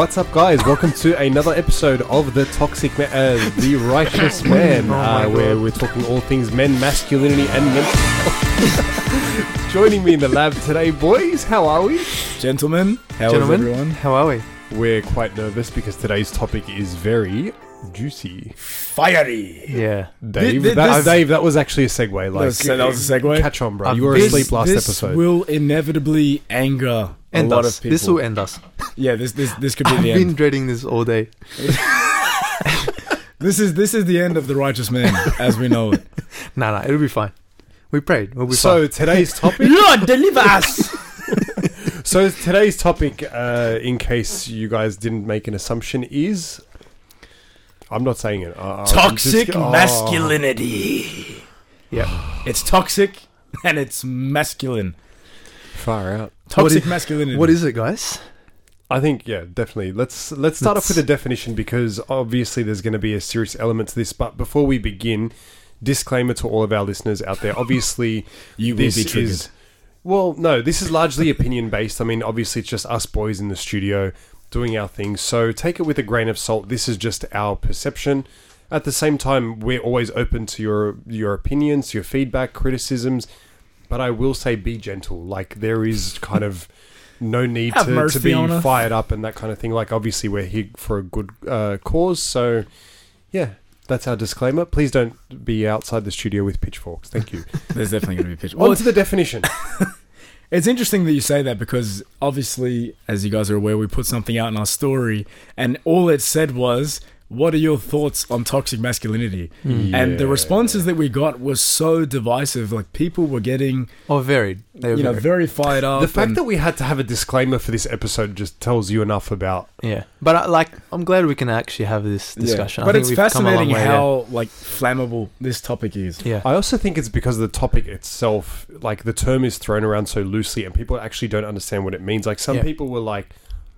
what's up, guys? Welcome to another episode of the Toxic Ma- uh, the Righteous Man, Oh uh, where we're talking all things men, masculinity, and mental health. Joining me in the lab today, boys. How are we? Gentlemen, how is Gentlemen, everyone? how are we? We're quite nervous because today's topic is very juicy. Fiery. Yeah. Dave, Th- that, this- Dave, that was actually a segue. Like was- that was a segue? Catch on, bro. Uh, you were this- asleep last this episode. This will inevitably anger End a lot us. of people. This will end us. yeah, this this this could be I've the been dreading this all day. This is this is the end of the righteous man as we know it. Nah, nah, it'll be fine. We prayed. We'll be so today's topic. Lord, deliver us. So today's topic, uh, in case you guys didn't make an assumption, is I'm not saying it. Uh, I'm Toxic just- oh. masculinity. Yeah. It's toxic and it's masculine. Far out. Toxic is- masculinity. What is it, guys? I think yeah, definitely. Let's let's start off Let's- with a definition because obviously there's going to be a serious element to this. But before we begin, disclaimer to all of our listeners out there. Obviously, You will this be triggered. is well, no, this is largely opinion based. I mean, obviously, it's just us boys in the studio doing our thing. So take it with a grain of salt. This is just our perception. At the same time, we're always open to your your opinions, your feedback, criticisms. But I will say, be gentle. Like there is kind of no need to, to be fired up and that kind of thing. Like obviously, we're here for a good uh, cause. So yeah. That's our disclaimer. Please don't be outside the studio with pitchforks. Thank you. There's definitely going to be a picture. On to the definition. It's interesting that you say that because obviously, as you guys are aware, we put something out in our story, and all it said was, "What are your thoughts on toxic masculinity?" Hmm. And the responses that we got were so divisive. Like people were getting, oh varied. They were you know, varied. very fired up. The fact that we had to have a disclaimer for this episode just tells you enough about. yeah. But I, like, I'm glad we can actually have this Yeah. discussion. I But think it's we've come a long fascinating way, how like flammable this topic is. Yeah. I also think it's because of the topic itself. Like the term is thrown around so loosely, and people actually don't understand what it means. Like some Yeah. people were like,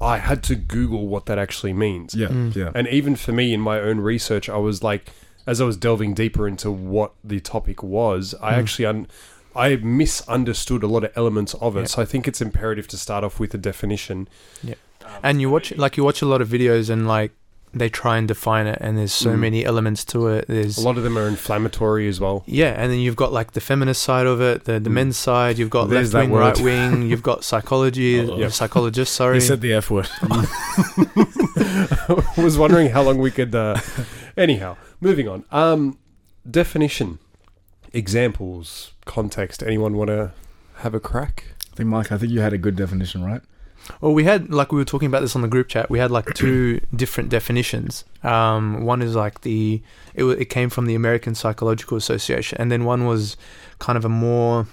"I had to Google what that actually means." Yeah, Mm. yeah. And even for me, in my own research, I was like, as I was delving deeper into what the topic was, I Mm. actually un- I misunderstood a lot of elements of it. Yeah. So I think it's imperative to start off with a definition. Yeah. And you watch, like, you watch a lot of videos and, like, they try and define it, and there's so Mm. many elements to it. There's. A lot of them are inflammatory as well. Yeah, and then you've got like the feminist side of it, the, the Mm. men's side. You've got There's left wing, right wing. You've got psychology, Oh. psychologist. Sorry, You said the F word. was wondering how long we could. Uh, anyhow, moving on. Um, definition, examples, context. Anyone want to have a crack? I think Mike. I think you had a good definition, right? Well, we had like we were talking about this on the group chat. We had like two different definitions. Um, one is like the it, it came from the American Psychological Association, and then one was kind of a more,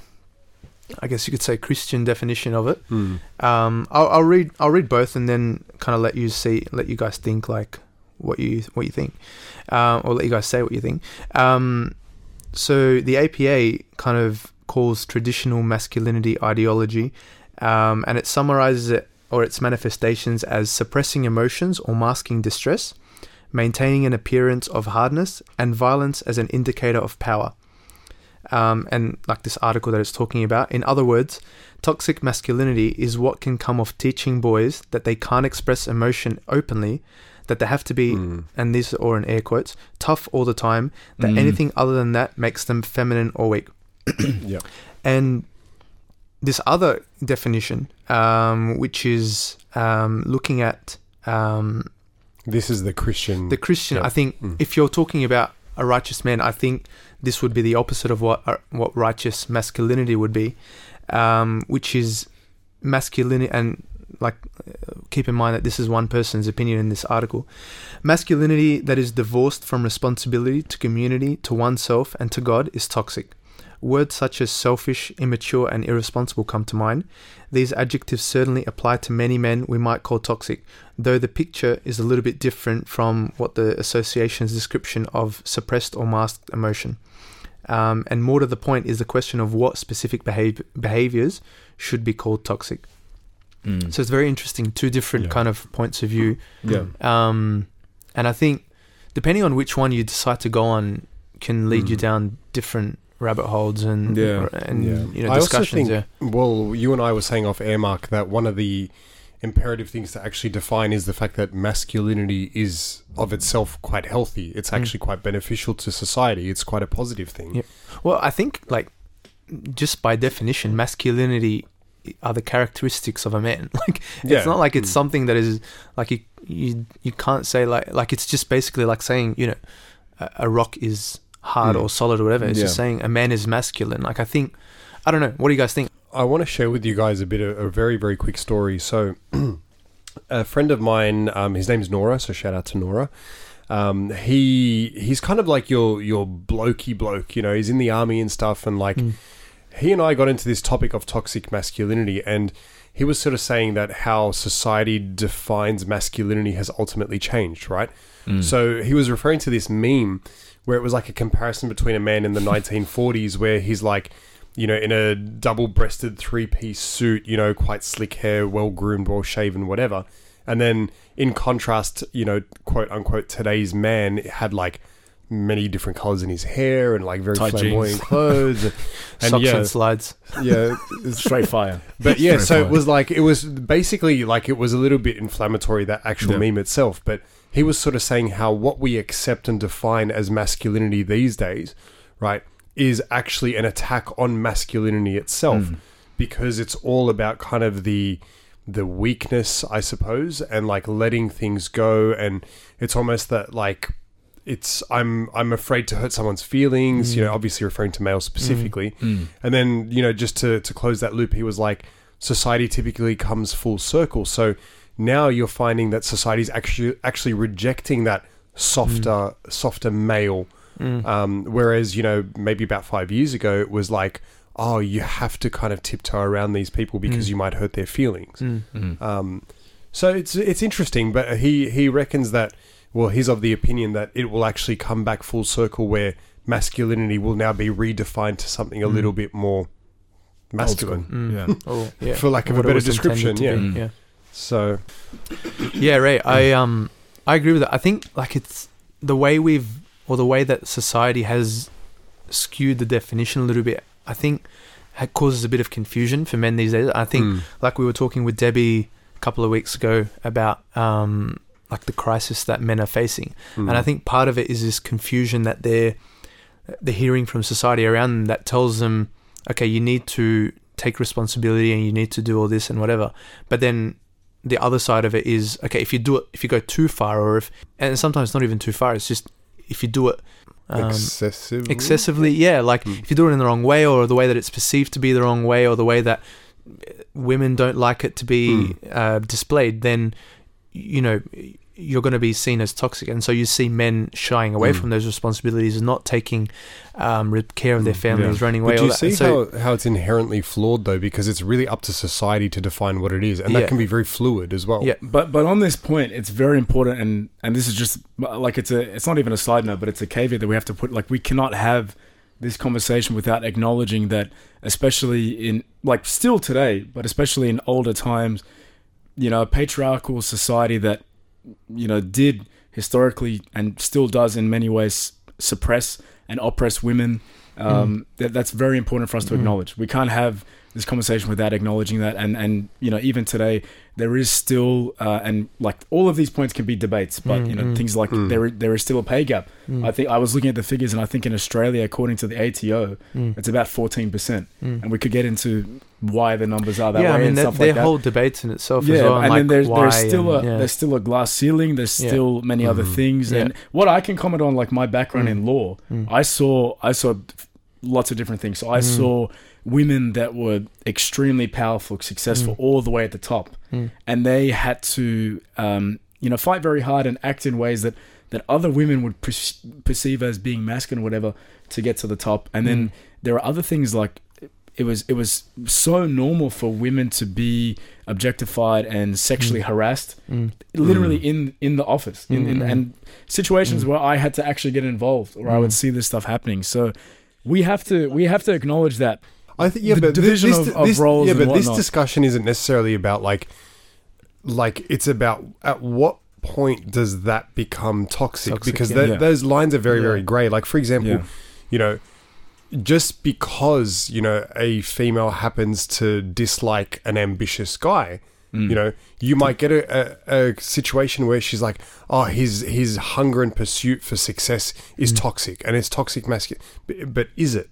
I guess you could say, Christian definition of it. Hmm. Um, I'll, I'll read I'll read both, and then kind of let you see let you guys think like what you what you think, um, or let you guys say what you think. Um, so the APA kind of calls traditional masculinity ideology, um, and it summarizes it or its manifestations as suppressing emotions or masking distress, maintaining an appearance of hardness, and violence as an indicator of power. Um, and like this article that it's talking about, in other words, toxic masculinity is what can come of teaching boys that they can't express emotion openly, that they have to be, Hmm. and these are in air quotes, tough all the time, that Mm. anything other than that makes them feminine or weak. Yep. And this other definition, um, which is um, looking at um, This is the Christian. the Christian, Yeah. I think Mm. if you're talking about a righteous man, I think this would be the opposite of what uh, what righteous masculinity would be, um, which is masculinity and like uh, keep in mind that this is one person's opinion in this article. Masculinity that is divorced from responsibility to community, to oneself, and to God is toxic. Words such as selfish, immature, and irresponsible come to mind. These adjectives certainly apply to many men we might call toxic, though the picture is a little bit different from what the association's description of suppressed or masked emotion. Um, and more to the point is the question of what specific behav- behaviors should be called toxic. Mm. So it's very interesting, two different Yeah. kind of points of view. yeah. Um, and I think depending on which one you decide to go on can lead you Mm. down different rabbit holes and Yeah. and Yeah. you know I also discussions. think- yeah. Well, you and I were saying off air, Mark, that one of the imperative things to actually define is the fact that masculinity is of itself quite healthy. It's actually quite beneficial to society. It's quite a positive thing. Yeah. Well, I think like just by definition, masculinity are the characteristics of a man. Like Yeah. it's not like it's Mm. something that is like you you you can't say like like it's just basically like saying you know a, a rock is hard Mm. or solid or whatever. It's just saying a man is masculine. Like I think I don't know. What do you guys think? I want to share with you guys a bit of a very, very quick story. So, a friend of mine, um, his name's Nora, so shout out to Nora. Um, he he's kind of like your your blokey bloke, you know. He's in the army and stuff, and like Mm. he and I got into this topic of toxic masculinity, and he was sort of saying that how society defines masculinity has ultimately changed, right? Mm. So he was referring to this meme where it was like a comparison between a man in the 1940s where he's like, you know, in a double breasted three piece suit, you know, quite slick hair, well groomed, well shaven, whatever. And then in contrast, you know, quote unquote, today's man had like many different colors in his hair and like very Tight flamboyant jeans. clothes. And, Socks yeah, and slides. yeah, Straight fire. but yeah, Straight so it was like it was basically like it was a little bit inflammatory that actual Yeah. meme itself. But he was sort of saying how what we accept and define as masculinity these days, right, is actually an attack on masculinity itself Mm. because it's all about kind of the the weakness, I suppose, and like letting things go. And it's almost that like it's I'm I'm afraid to hurt someone's feelings. You know, obviously referring to males specifically. Mm. And then, you know, just to, to close that loop, he was like, society typically comes full circle. So now you're finding that society's actually actually rejecting that softer softer male. Mm. Um, whereas, you know, maybe about five years ago it was like, oh, you have to kind of tiptoe around these people because Mm. you might hurt their feelings. Mm. Mm. Um, so it's it's interesting, but he he reckons that well, he's of the opinion that it will actually come back full circle where masculinity will now be redefined to something a Mm. little bit more masculine, Mm. Yeah. Oh, yeah. for lack of What a better description. Yeah. be, Mm. yeah. So Yeah, right. I um I agree with that. I think like it's the way we've or the way that society has skewed the definition a little bit. I think it causes a bit of confusion for men these days. I think mm, like we were talking with Debbie a couple of weeks ago about um like the crisis that men are facing. mm, And I think part of it is this confusion that they're they're hearing from society around them that tells them, okay, you need to take responsibility and you need to do all this and whatever. But then the other side of it is, okay, if you do it, if you go too far, or if, and sometimes not even too far, it's just if you do it um, excessive, excessively, yeah, like Mm. if you do it in the wrong way, or the way that it's perceived to be the wrong way, or the way that women don't like it to be Mm. uh, displayed, then you know you're going to be seen as toxic, and so you see men shying away Mm. from those responsibilities and not taking um, care of their Mm, families, running away. But do you see so, how, how it's inherently flawed though? Because it's really up to society to define what it is, and Yeah. that can be very fluid as well. Yeah. But but on this point, it's very important, and and this is just like it's a it's not even a side note, but it's a caveat that we have to put. Like we cannot have this conversation without acknowledging that, especially in like still today, but especially in older times, you know, a patriarchal society that you know did historically and still does in many ways suppress and oppress women. Um, that, that's very important for us to Mm. acknowledge. We can't have this conversation without acknowledging that. And and you know, even today, there is still uh, and like all of these points can be debates, but you know, Mm, mm. things like Mm. there there is still a pay gap. mm, I think I was looking at the figures, and I think in Australia, according to the ATO, mm, it's about fourteen percent. mm. And we could get into why the numbers are that yeah, way I mean, and their, stuff like that. whole debates in itself yeah, as well. and like then there's there's still and- a yeah. there's still a glass ceiling. There's Yeah. still many other Mhm. things, Yeah. and what I can comment on, like my background Mm. in law, Mm. I saw I saw lots of different things. So I Mm. saw women that were extremely powerful, successful, Mm. all the way at the top, Mm. and they had to, um, you know, fight very hard and act in ways that that other women would per- perceive as being masculine, or whatever, to get to the top. And then Mm. there are other things like it was it was so normal for women to be objectified and sexually Mm. harassed Mm. literally Mm. in in the office in, in Mm. and situations Mm. where I had to actually get involved or I would Mm. see this stuff happening so we have to we have to acknowledge that I think yeah, The but division this, of- of this, roles Yeah, and but this discussion isn't necessarily about like, like it's about at what point does that become toxic? Toxic, because yeah. tho- Yeah. those lines are very Yeah. very grey. Like for example, yeah you know, just because you know a female happens to dislike an ambitious guy Mm. You know, you might get a, a, a situation where she's like, "Oh, his his hunger and pursuit for success is Mm. toxic, and it's toxic masculine." But, but is it?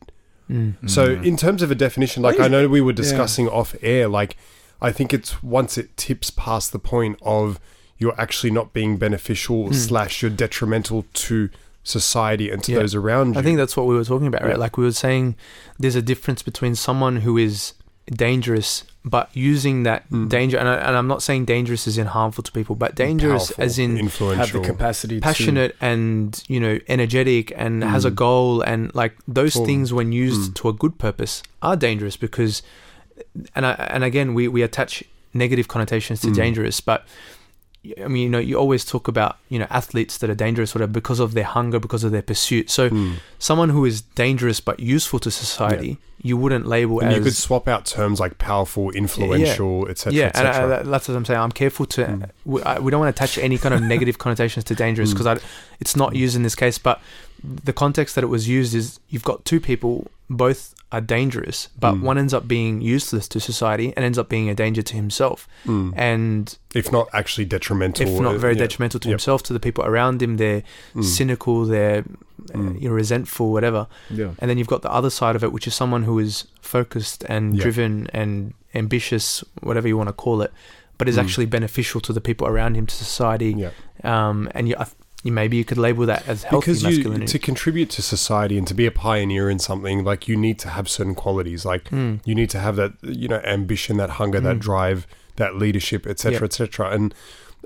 Mm. So, Mm. in terms of a definition, like I know we were yeah. discussing off air, like I think it's once it tips past the point of you're actually not being beneficial Mm. slash you're detrimental to society and to Yeah. those around you. I think that's what we were talking about, right? Yeah. Like we were saying, there's a difference between someone who is dangerous, but using that Mm. danger, and, I, and I'm not saying dangerous is in harmful to people, but dangerous Powerful, as in have the capacity passionate and you know energetic and has a Mm. goal and like those Full. things when used Mm. to a good purpose are dangerous because and I, and again we we attach negative connotations to Mm. dangerous but I mean you know you always talk about you know athletes that are dangerous whatever because of their hunger because of their pursuit so Mm. someone who is dangerous but useful to society you wouldn't label And as you could swap out terms like powerful, influential, etc. yeah, and I, that's what I'm saying. I'm careful to. Mm. We, I, we don't want to attach any kind of negative connotations to dangerous Mm. because I it's not used in this case. But the context that it was used is you've got two people, both are dangerous, but Mm. one ends up being useless to society and ends up being a danger to himself, Mm. and if not actually detrimental, if not uh, very yeah. detrimental to Yep. himself, to the people around him. They're Mm. cynical, they're uh, Mm. you know, resentful, whatever. Yeah. And then you've got the other side of it, which is someone who is focused and driven and ambitious, whatever you want to call it, but is Mm. actually beneficial to the people around him, to society. Yeah. Um, and you, I you, maybe you could label that as healthy because you masculinity. to contribute to society and to be a pioneer in something like you need to have certain qualities like Mm. you need to have that you know ambition that hunger that Mm. drive that leadership etc Yeah. etc and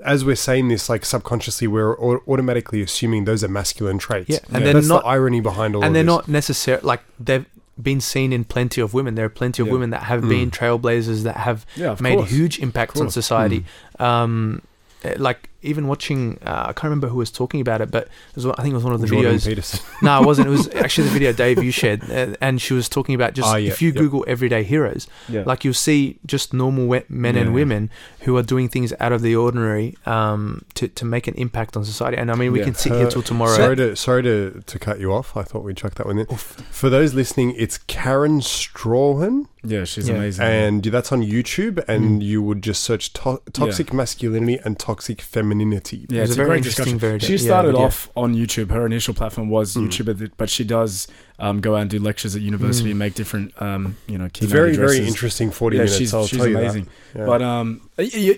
as we're saying this like subconsciously we're au- automatically assuming those are masculine traits Yeah, and Yeah. they're that's not, the irony behind all that. and they're this. not necessarily like they've been seen in plenty of women. There are plenty of Yeah. women that have Mm. been trailblazers that have Yeah, made course. huge impacts on society. Mm. Um, eh, like even watching, uh, I can't remember who was talking about it, but it was, I think it was one of the Jordan videos. Peterson. No, it wasn't. It was actually the video Dave you shared, uh, and she was talking about just Ah, yeah, if you yep. Google everyday heroes, Yeah. like you'll see just normal we- men and women who are doing things out of the ordinary um, to to make an impact on society. And I mean, we Yeah. can sit here till tomorrow. Sorry to sorry to, to cut you off. I thought we'd chuck that one in. For those listening, it's Karen Straughan, yeah, she's Yeah. amazing. and that's on YouTube. And Mm. you would just search to- toxic masculinity and toxic femininity. Yeah, It it's a very great interesting discussion. video- She started video. off on YouTube. Her initial platform was Mm. YouTube, but- but she does um, go out and do lectures at university Mm. and make different, um, you know, keynote very addresses. very interesting. Forty yeah, minutes. she's, I'll she's amazing. Yeah. But um,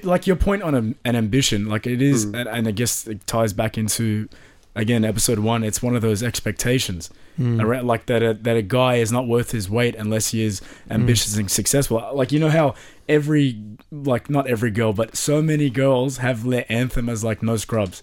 like your point on a, an ambition, like it is, Mm. and, and I guess it ties back into again episode one. It's one of those expectations Mm. like that a, that a guy is not worth his weight unless he is ambitious and successful. Like you know how every like not every girl, but so many girls have their anthem as like no scrubs.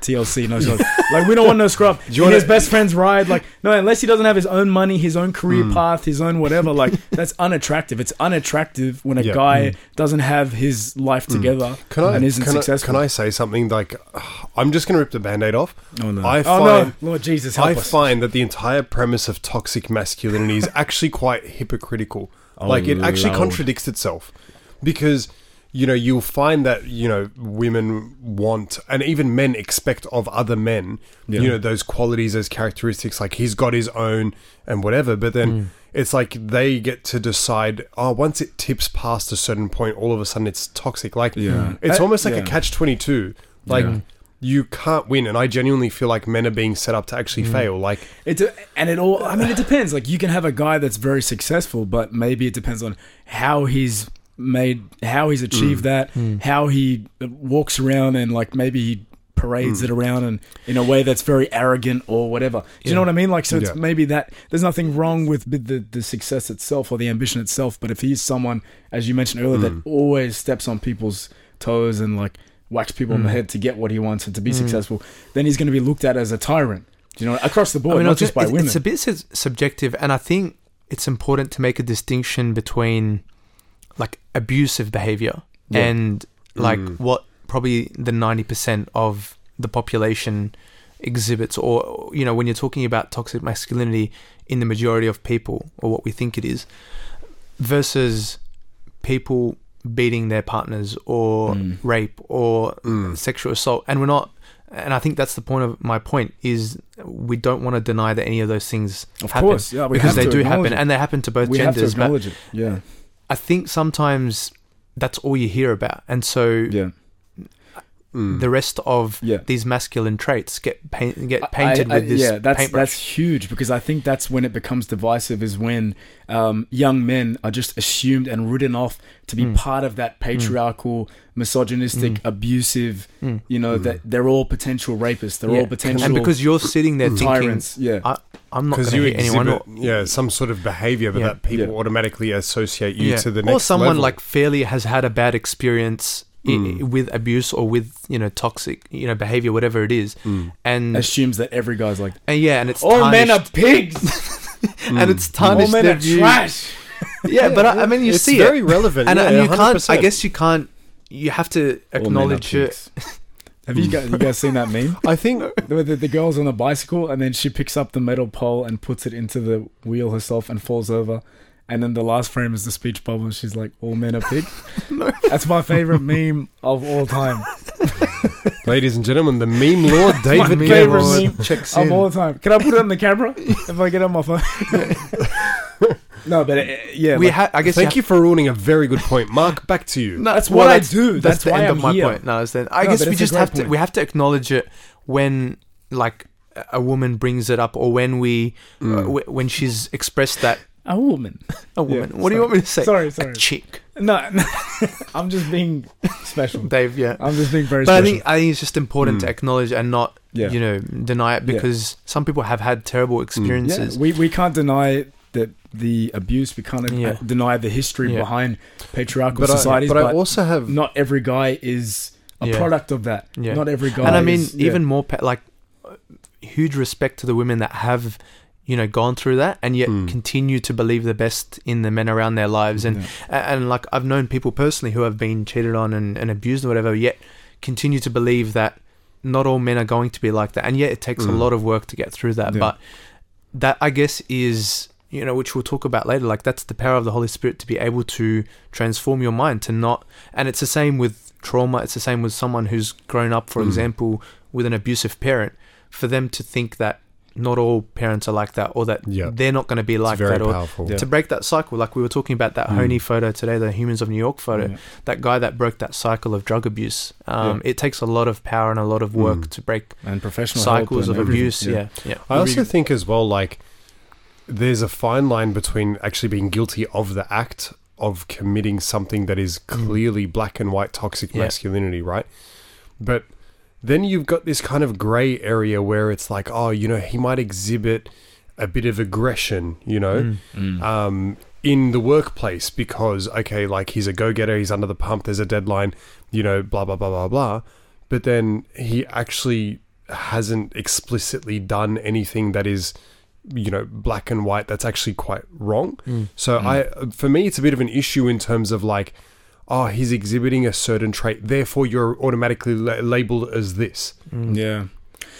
TLC, no scrubs. like we don't want no scrub. Do his best friend's ride, like no, unless he doesn't have his own money, his own career Mm. path, his own whatever. Like that's unattractive. It's unattractive when a Yeah. guy Mm. doesn't have his life Mm. together can I and isn't can, I successful. can I say something like I'm just going to rip the band-aid off. Oh no! I oh no! Lord Jesus, help I us! find that the entire premise of toxic masculinity is actually quite hypocritical. Oh, like it actually Lord. contradicts itself because you know you'll find that you know women want and even men expect of other men Yeah. you know those qualities those characteristics like he's got his own and whatever but then Mm. it's like they get to decide oh once it tips past a certain point all of a sudden it's toxic like Yeah, it's Uh, almost like a catch 22 like Yeah. you can't win and i genuinely feel like men are being set up to actually Mm. fail like It's a, and it all. I mean, it depends. Like you can have a guy that's very successful, but maybe it depends on how he's made, how he's achieved that, Mm. how he walks around, and like maybe he parades Mm. it around and in a way that's very arrogant or whatever. Do you Yeah. know what I mean? Like, so it's Yeah. maybe that there's nothing wrong with the, the the success itself or the ambition itself, but if he's someone, as you mentioned earlier, Mm. that always steps on people's toes and like whacks people on the Mm. head to get what he wants and to be Mm. successful, then he's going to be looked at as a tyrant. Do you know across the board, I mean, not it's- just by it's, women? It's a bit subjective, and I think it's important to make a distinction between like abusive behavior Yeah. and like Mm. what probably the ninety percent of the population exhibits, or you know, when you're talking about toxic masculinity in the majority of people, or what we think it is, versus people beating their partners or Mm. rape or mm, sexual assault and we're not and i think that's the point of my point is we don't want to deny that any of those things Of happen course, yeah, because they do happen it. and they happen to both we have to genders acknowledge it. Yeah, i think sometimes that's all you hear about, and so yeah, Mm. the rest of yeah. these masculine traits get paint, get painted I- with this yeah, that's paintbrush. that's huge because I think that's when it becomes divisive is when um, young men are just assumed and written off to be Mm. part of that patriarchal, misogynistic, Mm. abusive. Mm. You know Mm. that they're all potential rapists. They're Yeah. all potential and because you're sitting there Mm. thinking, tyrants. Yeah, I'm not going because to you hit anyone, exhibit or, yeah some sort of behavior, but Yeah. that people Yeah. automatically associate you yeah. to the next or someone level. like fairly has had a bad experience i- Mm. with abuse or with you know toxic you know behavior, whatever it is, Mm. and, assumes that every guy's like and yeah, and it's all men are tarnished- pigs. and it's Mm. all men are view. trash. Yeah, but I, I mean, you it's see very it, relevant, and, yeah, and you can't. I guess you can't. You have to All men are acknowledge it. Have you guys, you guys seen that meme? I think The, the, the girl's on a bicycle and then she picks up the metal pole and puts it into the wheel herself and falls over. And then the last frame is the speech bubble and she's like, All men are pigs. No. That's my favorite meme of all time. Ladies and gentlemen, the meme lord David My favorite meme checks of in. all time. Can I put it on the camera if I get on my phone? No, but uh, yeah. we like, ha- I guess Thank you. you for ruining a very good point, Mark. Back to you. No, That's well, what I do. That's, That's the why end I'm of my here. point. No, it's then I No, guess we just great have to we have to acknowledge it when like a woman brings it up or when we uh, Mm. w- when she's expressed that a woman. a woman. Yeah, what do you want me to say? Sorry, sorry, A chick, No, no. I'm just being special. Dave. Yeah. I'm just being very But I think I think it's just important to Mm. acknowledge and not yeah. you know deny it Yeah. because some people have had terrible Yeah, experiences. we, we can't deny that the abuse. We can't Yeah. deny the history Yeah. behind patriarchal But, I, societies. but But, I also have not every guy is a Yeah. product of that. Yeah. Not every guy. and I mean, is- yeah. even more pa- like huge respect to the women that have you know gone through that and yet Mm. continue to believe the best in the men around their lives and Yeah. And like I've known people personally who have been cheated on and, and abused or whatever, yet continue to believe that not all men are going to be like that, and yet it takes a Mm. lot of work to get through that. Yeah. But that I guess is you know which we'll talk about later. Like that's the power of the Holy Spirit to be able to transform your mind to not, and it's the same with trauma. It's the same with someone who's grown up, for Mm. example, with an abusive parent. For them to think that not all parents are like that, or that Yeah. they're not going to be it's like very that, or powerful. Yeah. to break that cycle, like we were talking about that Mm. HONY photo today, the Humans of New York photo, Yeah. that guy that broke that cycle of drug abuse. Um, It takes a lot of power and a lot of work Mm. to break and professional cycles and of everything. abuse. Yeah, yeah. I also think as well, like, there's a fine line between actually being guilty of the act of committing something that is clearly black and white toxic Mm. Yeah. masculinity, right? But then you've got this kind of gray area where it's like, oh, you know, he might exhibit a bit of aggression, you know, Mm. Mm. um, in the workplace because, okay, like he's a go getter, he's under the pump, there's a deadline, you know, blah, blah, blah, blah, blah. But then he actually hasn't explicitly done anything that is, you know, black and white that's actually quite wrong. Mm. So Mm. I, for me, it's a bit of an issue in terms of like, oh, he's exhibiting a certain trait, therefore you're automatically la- labeled as this. Mm. Yeah.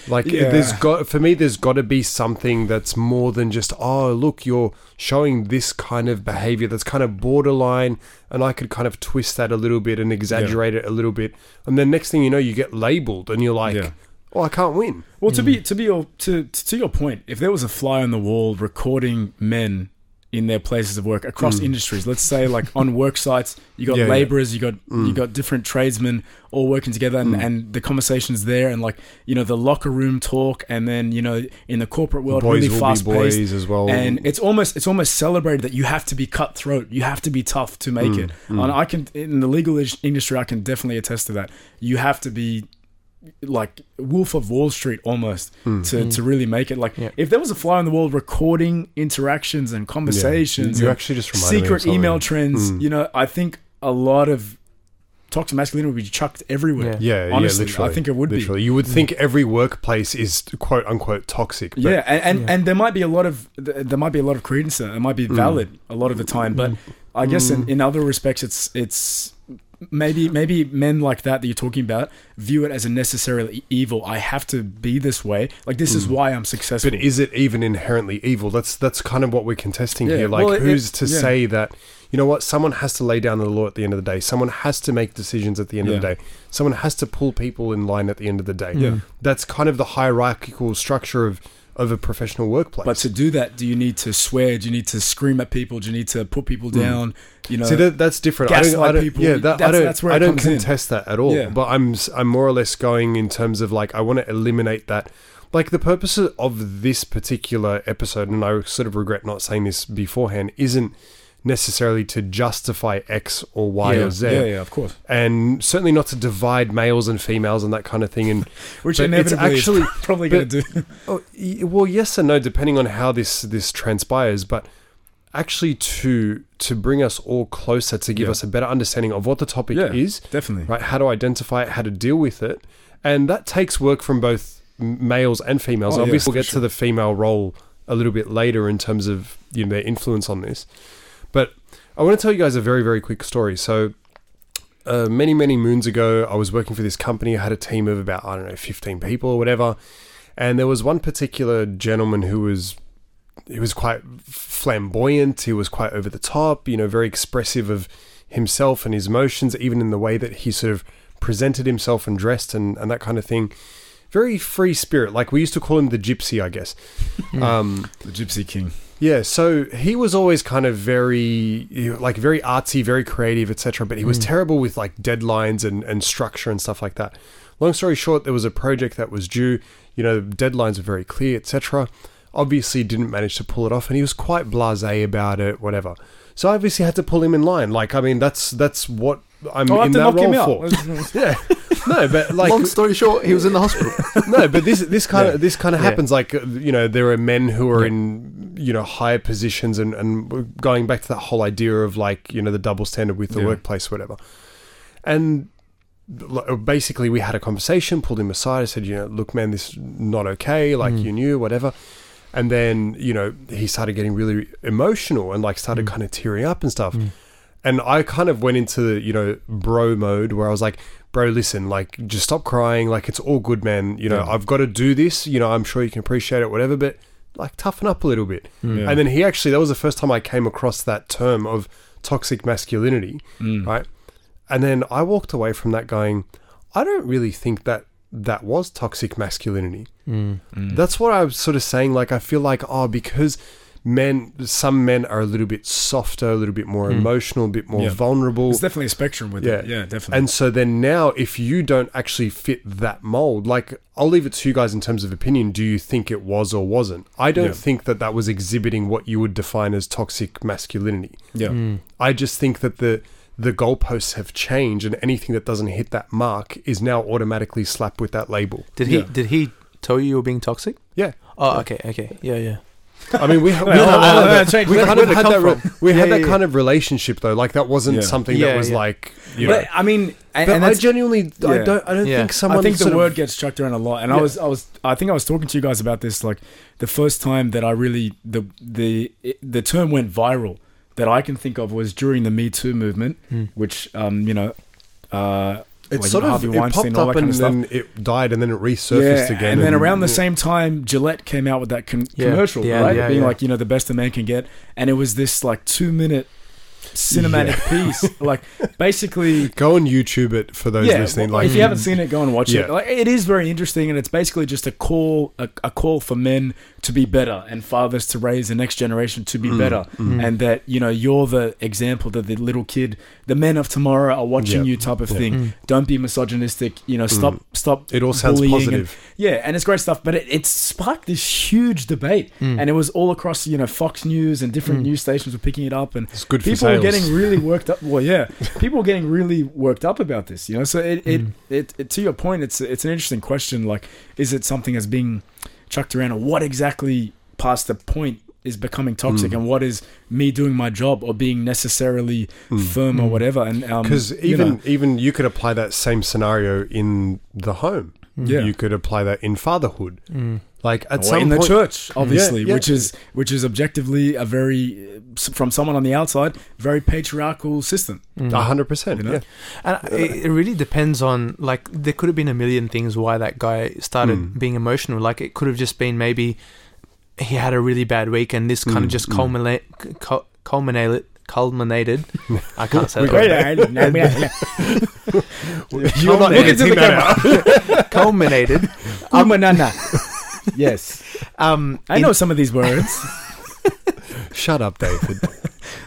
Like Yeah. there's got for me, there's got to be something that's more than just oh look, you're showing this kind of behavior that's kind of borderline, and I could kind of twist that a little bit and exaggerate it a little bit, and then next thing you know, you get labeled, and you're like, Yeah. Oh, I can't win. Well, to Mm. be to be your to to your point, if there was a fly on the wall recording men in their places of work across Mm. industries, let's say like on work sites, you got Yeah, yeah. laborers, you got Mm. you got different tradesmen all working together, and, Mm. and the conversations there, and like you know the locker room talk, and then you know in the corporate world, boys really will fast be paced. as well, And it's almost it's almost celebrated that you have to be cutthroat, you have to be tough to make Mm, it. mm. And I can in the legal industry, I can definitely attest to that. You have to be like Wolf of Wall Street almost Mm. to, Mm. to really make it. Like Yeah. if there was a fly on the wall recording interactions and conversations, You and actually just reminded me of secret email trends, Mm. you know, I think a lot of toxic masculinity would be chucked everywhere. Yeah. Yeah, Honestly, yeah, literally. I think it would be. literally. You would think every workplace is quote unquote toxic. But yeah, and and, Yeah. and there might be a lot of there might be a lot of credence there. It might be Mm. valid a lot of the time, but I guess in, Mm. in other respects, it's it's maybe maybe men like that that you're talking about view it as a necessarily evil. I have to be this way. Like this is Mm. why I'm successful. But is it even inherently evil? That's that's kind of what we're contesting Yeah, here. Like, well, who's it- to yeah. say that? You know what? Someone has to lay down the law at the end of the day. Someone has to make decisions at the end of the day. Someone has to pull people in line at the end of the day. Yeah. That's kind of the hierarchical structure of of a professional workplace. But to do that, do you need to swear? Do you need to scream at people? Do you need to put people hmm. down? You know, See, that, that's different. I don't, I don't, people. Yeah, that, I That's- don't, that's where I don't comes in. contest that at all. Yeah. But I'm, I'm more or less going in terms of like I want to eliminate that. Like the purpose of this particular episode, and I sort of regret not saying this beforehand, isn't necessarily to justify X or Y yeah, or Z, yeah, yeah, of course. and certainly not to divide males and females and that kind of thing. And Which But it's inevitably actually- is probably going to do. Oh, well, yes and no, depending on how this this transpires. But actually, to to bring us all closer, to give Yeah. us a better understanding of what the topic Yeah. is, Definitely. right? How to identify it, how to deal with it, and that takes work from both males and females. Oh, yeah, Obviously, we'll get sure. to the female role a little bit later in terms of you know their influence on this, I want to tell you guys a very very quick story. So. Uh, many many moons ago, I was working for this company. I had a team of about I don't know, fifteen people or whatever, and there was one particular gentleman who was he was quite flamboyant. He was quite over the top. You know, very expressive of himself and his emotions, even in the way that he sort of presented himself and dressed and, and that kind of thing. Very free spirit. Like we used to call him the gypsy, I guess. Um, The Gypsy King. Yeah, so he was always kind of very, like very artsy, very creative, etc. But he was mm. terrible with like deadlines and, and structure and stuff like that. Long story short, there was a project that was due. You know, deadlines were very clear, etc. Obviously, didn't manage to pull it off, and he was quite blasé about it, whatever. So I obviously had to pull him in line. Like, I mean, that's that's what I'm Oh, in to that knock role for. yeah, no, but like Long story short, he was in the hospital. no, but this this kind of this kind of Yeah. happens. Like uh, you know, there are men who are Yeah. in you know higher positions, and and going back to that whole idea of like you know the double standard with the Yeah. workplace, whatever. And basically, we had a conversation, pulled him aside. I said, you know, look, man, this is not okay. Like Mm. you knew, whatever. And then you know he started getting really emotional and like started Mm. kind of tearing up and stuff. Mm. And I kind of went into you know bro mode where I was like, bro, listen, like just stop crying. Like it's all good, man. You know, Yeah. I've got to do this. You know, I'm sure you can appreciate it, whatever. But like toughen up a little bit. Yeah. And then he actually that was the first time I came across that term of toxic masculinity, Mm. right? And then I walked away from that going, I don't really think that that was toxic masculinity. Mm. Mm. That's what I was sort of saying. Like, I feel like, oh, because men, some men are a little bit softer, a little bit more Mm. emotional, a bit more Yeah. vulnerable. There's definitely a spectrum with it. Yeah. Yeah, definitely. And so then now, if you don't actually fit that mold, like I'll leave it to you guys in terms of opinion. Do you think it was or wasn't? I don't Yeah. think that that was exhibiting what you would define as toxic masculinity. yeah. Mm. I just think that the the goalposts have changed, and anything that doesn't hit that mark is now automatically slapped with that label. Did he Yeah. did he tell you you were being toxic? Yeah. Oh, okay, okay, yeah, yeah. I mean, we, we, had, that- we kind of had that. re- we Yeah, had that yeah, kind of relationship though. Like that wasn't Yeah. something Yeah, that was yeah. like. You know, But I mean, and, but and I that's, genuinely, I don't, I don't Yeah. think someone. I think the sort of- word gets chucked around a lot, and I was, I was, I think I was talking to you guys about this like the first time that I really the the the term went viral that I can think of was during the Me Too movement, Mm. which um you know, uh, It sort of Harvey it popped up kind and of then it died and then it resurfaced yeah, again. and then around the same time, Gillette came out with that con- Yeah, commercial, right? Being like, you know, the best a man can get, and it was this like two minute cinematic piece, like basically Go on YouTube it for those listening. Like if you haven't seen it, go and watch it. Like, it is very interesting, and it's basically just a call, a, a call for men to be better and fathers to raise the next generation to be Mm, better, mm. and that you know you're the example that the little kid, the men of tomorrow are watching Yeah. you, type of Yeah. thing. Mm. Don't be misogynistic. You know, stop, stop. it all sounds and- positive. yeah, and it's great stuff, but it, it sparked this huge debate, Mm. and it was all across you know Fox News and different Mm. news stations were picking it up, and It's good for people were getting really worked up. Well, yeah, people were getting really worked up about this. You know, so it it, Mm. it, it to your point, it's it's an interesting question. Like, is it something that's being chucked around, or what exactly past the point is becoming toxic, Mm. and what is me doing my job or being necessarily Mm. firm or Mm. whatever? And um, Because you even know, even you could apply that same scenario in the home. Yeah. You could apply that in fatherhood. Mm. Like at or some in the church, obviously, Yeah, yeah. which is which is objectively a very uh, from someone on the outside, very patriarchal system. Mm. a hundred percent. You know? Yeah, And it, it really depends on like there could have been a million things why that guy started Mm. being emotional. Like it could have just been maybe he had a really bad week and this kind Mm, of just mm. culminate cu- culminated culminated. I can't say We that. You're not Look into editing the that out. culminated Kumanana. Yes, Um, I in- know some of these words. Shut up, David.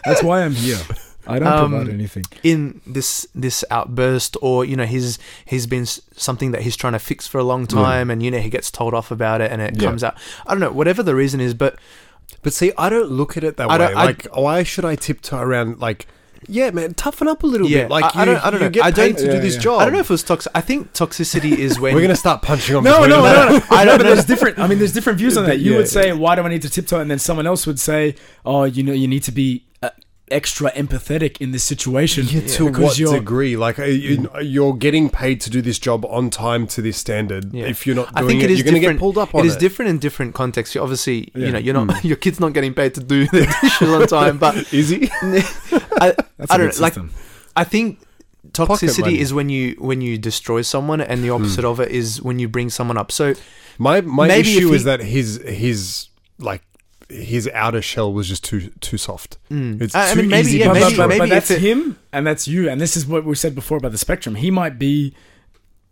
That's why I'm here. I don't Um, provide anything. in this this outburst or you know he's he's been something that he's trying to fix for a long time and you know he gets told off about it and it Yeah. comes out i don't know whatever the reason is but But see, I don't look at it that I way. don't- I- like, why should I tiptoe around? Like, yeah, man, toughen up a little Yeah, bit. Like, I- I you, don't- I don't you know. get I paid don't- to do this yeah. job. i don't know if it was toxic i think toxicity is when We're gonna start punching on. No, between no, no, no. I know, but there's different. I mean, there's different views on that. You Yeah. would say, "Why do I need to tiptoe?" And then someone else would say, "Oh, you know, you need to be extra empathetic in this situation." Yeah, to because what you're- degree? Like, uh, you, mm. you're getting paid to do this job on time to this standard. Yeah. If you're not I think it, it is you're going to get different- pulled up on it it. is different in different contexts you obviously Yeah. you know you're not mm. your kid's not getting paid to do the dishes on time but Is he? I, That's I a don't know, like. I think toxicity is when you when you destroy someone, and the opposite mm. of it is when you bring someone up. So My my issue if is that his his like his outer shell was just too too soft. mm, It's I, I too mean, maybe easy yeah, to but, maybe but, but, maybe but that's it, him and that's you, and this is what we said before about the spectrum. He might be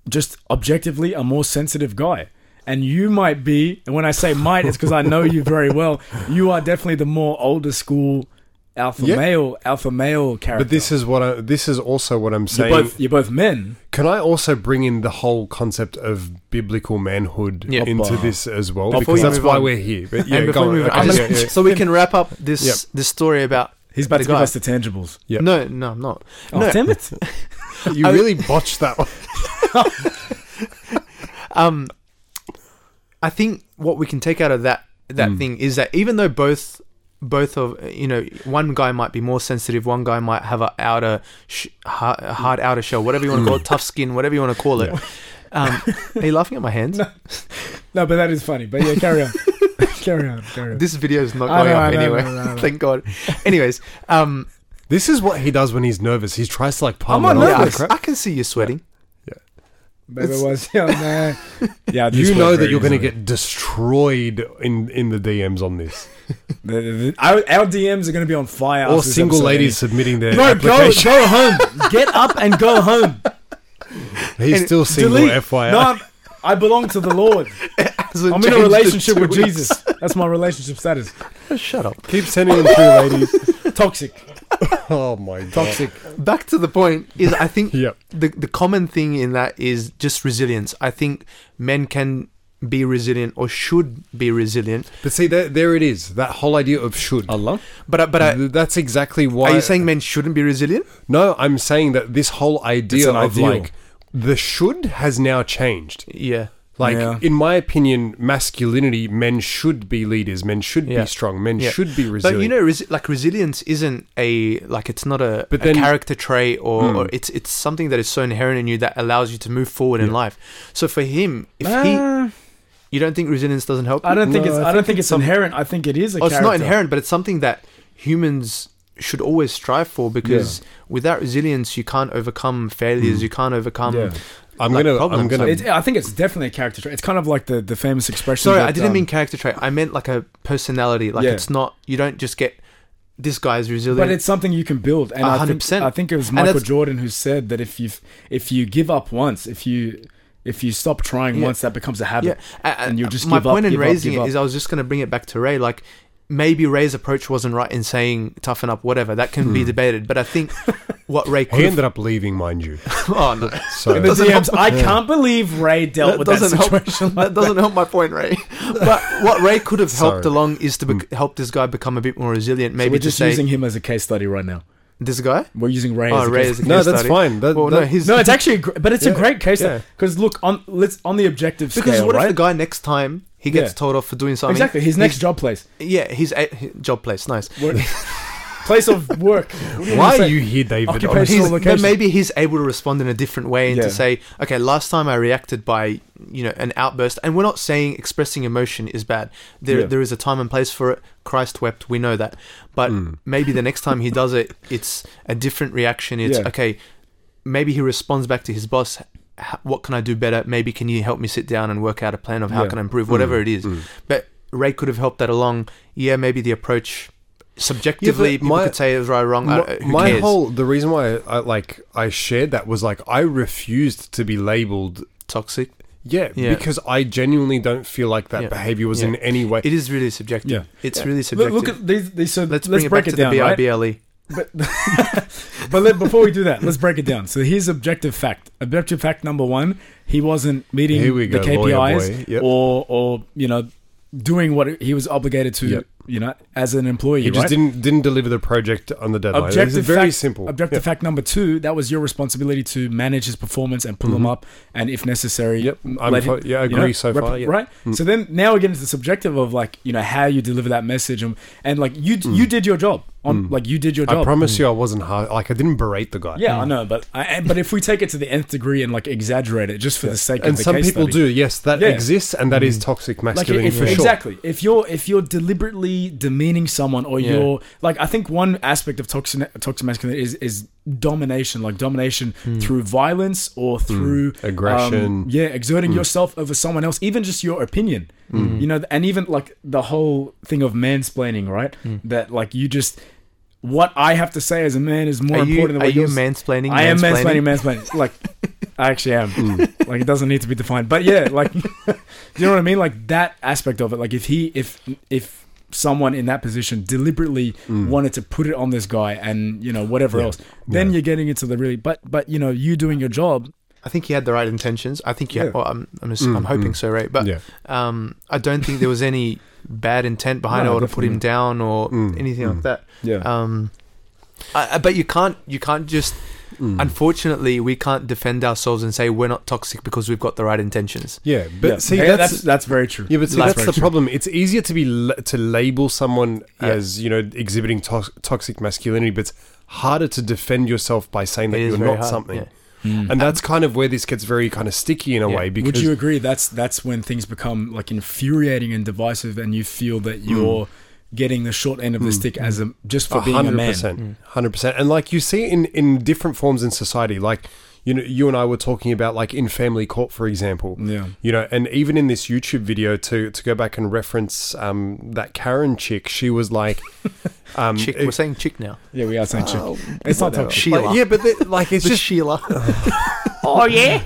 just objectively a more sensitive guy. And you might be, and when I say might, it's because I know you very well. You are definitely the more older school alpha Yeah. male, alpha male character. But this is what I, this is also what I'm you're saying. both you're both men. Can I also bring in the whole concept of biblical manhood Yeah. into Oppa. this as well? Before because that's why on. we're here. But yeah, and go before on. Okay, on, yeah, yeah. so we can wrap up this Yep. this story about He's about The to give guy. us the tangibles. Yep. no no I'm not Oh, No. damn it! You really botched that one. um I think what we can take out of that that Mm. thing is that even though both both of you know one guy might be more sensitive one guy might have a outer sh- hard, hard outer shell whatever you want to call it tough skin whatever you want to call it um, are you laughing at my hands No, but that is funny. But yeah, carry on. carry on. Carry on. this video is not I going know, up know, anyway know, thank god anyways um This is what he does when he's nervous. He tries to like palm I'm not off. yeah, I, nervous. I can see you sweating But it was yeah, nah. yeah. You know that you're going to get destroyed in in the DMs on this, The- the- the- our, our DMs are going to be on fire. or this single episode ladies submitting their anyway. No, go application. go home. Get up and go home. He's And still single. Delete. FYI. No, I'm, I belong to the Lord. Hasn't I'm in a relationship with. Jesus. That's my relationship status. shut up Keep sending them through, ladies. Toxic. Oh my god. Toxic. back to the point is i think Yep. the the common thing in that is just resilience. I think men can be resilient or should be resilient. But see, there, there it is. That whole idea of should. Allah. But but I, That's exactly why. are you saying men shouldn't be resilient? No, I'm saying that this whole idea of ideal. like the should has now changed. Yeah. Like Yeah. in my opinion, masculinity, men should be leaders, men should Yeah. be strong, men Yeah. should be resilient. But you know, resi- like resilience isn't a like it's not a, But a then- character trait or, Hmm. or it's it's something that is so inherent in you that allows you to move forward in life. So for him, if he, Uh, you don't think resilience doesn't help? I don't think No, it's. I I, don't think it's some- inherent. I think it is a. Oh, it's not inherent, but it's something that humans should always strive for because without resilience, you can't overcome failures. Hmm. You can't overcome. Yeah. I'm like gonna, I'm problems. gonna. It, I think it's definitely a character trait. It's kind of like the, the famous expression. Sorry, that, I didn't um, mean character trait. I meant like a personality. Like Yeah. it's not. You don't just get this guy's But resilient. But it's something you can build, and I think 100%. I think it was Michael Jordan who said that if you if you give up once, if you if you stop trying Yeah. once, that becomes a habit. yeah, and you'll just my give up, point in give up, raising give it up. is I was just going to bring it back to Ray. Like maybe Ray's approach wasn't right in saying toughen up, whatever. That can be Hmm. debated. But I think what Ray he could. ended up leaving, mind you. oh no, So In the DMs, help- I can't believe Ray dealt That with that doesn't help- situation. that doesn't help my point, Ray. But what Ray could have helped Sorry. along is to bec help this guy become a bit more resilient. So Maybe we're just say using him as a case study right now. this guy. We're using Ray. Oh, as a Ray case is a no, that's study. fine. That, Well, that- no, he's No, it's actually, a gr- but it's Yeah, a great case yeah. because look on let's on the objective because scale, what right? if the guy next time he gets Yeah. told off for doing something? exactly his next he's- job place, Yeah, he's a his job place. Nice. Work- place of work. What do you why are say? you here, David? Occupation. Honestly. He's, Personal but maybe he's able to respond in a different way and Yeah. to say, okay, last time I reacted by you know an outburst, and we're not saying expressing emotion is bad. There Yeah. there is a time and place for it. Christ wept, we know that, but Mm. maybe the next time he does it, it's a different reaction. It's Yeah. okay. Maybe he responds back to his boss. "H- What can I do better? Maybe can you help me sit down and work out a plan of how Yeah. can I improve? Whatever Mm, it is. mm. But Ray could have helped that along. Yeah, maybe the approach subjectively Yeah, people my- could say it was right or wrong. My, who my whole the reason why I like I shared that was like I refused to be labeled toxic. Yeah, Yeah. because I genuinely don't feel like that Yeah. behavior was Yeah. in any way. It is really subjective. Yeah. It's really subjective. look at these. these so let's let's, bring it break it down. the right? But but let, before we do that, let's break it down. So here's objective fact. Objective fact number one: he wasn't meeting the go, KPIs. Yep. or or you know doing what he was obligated to. Yep. You know, as an employee, He just right? didn't didn't deliver the project on the deadline. Objective it's very fact- simple. Objective fact number two: that was your responsibility to manage his performance and pull him Mhm. up, and if necessary, Yep, I'm him- yeah, I you agree know, so rep- far. Yeah. Right. Mm. So then now we get into the subjective of like you know how you deliver that message and, and like you Mm. you did your job on Mm. like you did your job. I promise you, I wasn't hard. Like I didn't berate the guy. Yeah, I know, but I, but if we take it to the nth degree and like exaggerate it just for the sake and of the some people study, do. Yes, that Yeah. exists, and that is Mm. toxic like masculinity if, for sure. exactly if you're if you're deliberately demeaning someone or Yeah. you're like I think one aspect of toxic toxic masculinity is is domination, like domination Mm. through violence or through Aggression. um, yeah, exerting Mm. yourself over someone else, even just your opinion. Mm. You know, and even like the whole thing of mansplaining, right? Mm. That like you just what I have to say as a man is more Are you, important than are what you yours. mansplaining? I am mansplaining, mansplaining. Like I actually am. Mm. Like it doesn't need to be defined, but yeah, like you know what I mean? Like that aspect of it. Like if he, if if someone in that position deliberately Mm. wanted to put it on this guy and you know whatever Yeah. else, then Yeah. you're getting into the really. But but you know you doing your job. I think he had the right intentions. I think you. Yeah. Had, well, I'm, I'm, ass- Mm, I'm hoping mm. so, right? But yeah. um, I don't think there was any bad intent behind No, it or to put him down or Mm, anything mm. like that. Yeah. Um, I, I- but you can't. You can't just. Mm. Unfortunately, we can't defend ourselves and say we're not toxic because we've got the right intentions. yeah, but yeah. see, Yeah, that's, that's that's very true. yeah, but see, That's that's, the true. problem. It's easier to be to label someone Yeah. as you know exhibiting to- toxic masculinity, but it's harder to defend yourself by saying that you're not hard, something. Yeah. Mm. And that's kind of where this gets very kind of sticky in a Yeah. way because Would you agree that's that's when things become like infuriating and divisive, and you feel that you're getting the short end of the Mm. stick as a just for A being a hundred man. percent, Mm. hundred percent, and like you see in in different forms in society, like you know, you and I were talking about like in family court, for example, Yeah. you know, and even in this YouTube video to to go back and reference um, that Karen chick, she was like, um, Chick, it- we're saying chick now. Yeah, we are saying chick. Oh, It's not whatever. Sheila. Like, yeah, but the, like it's just Sheila. Oh yeah.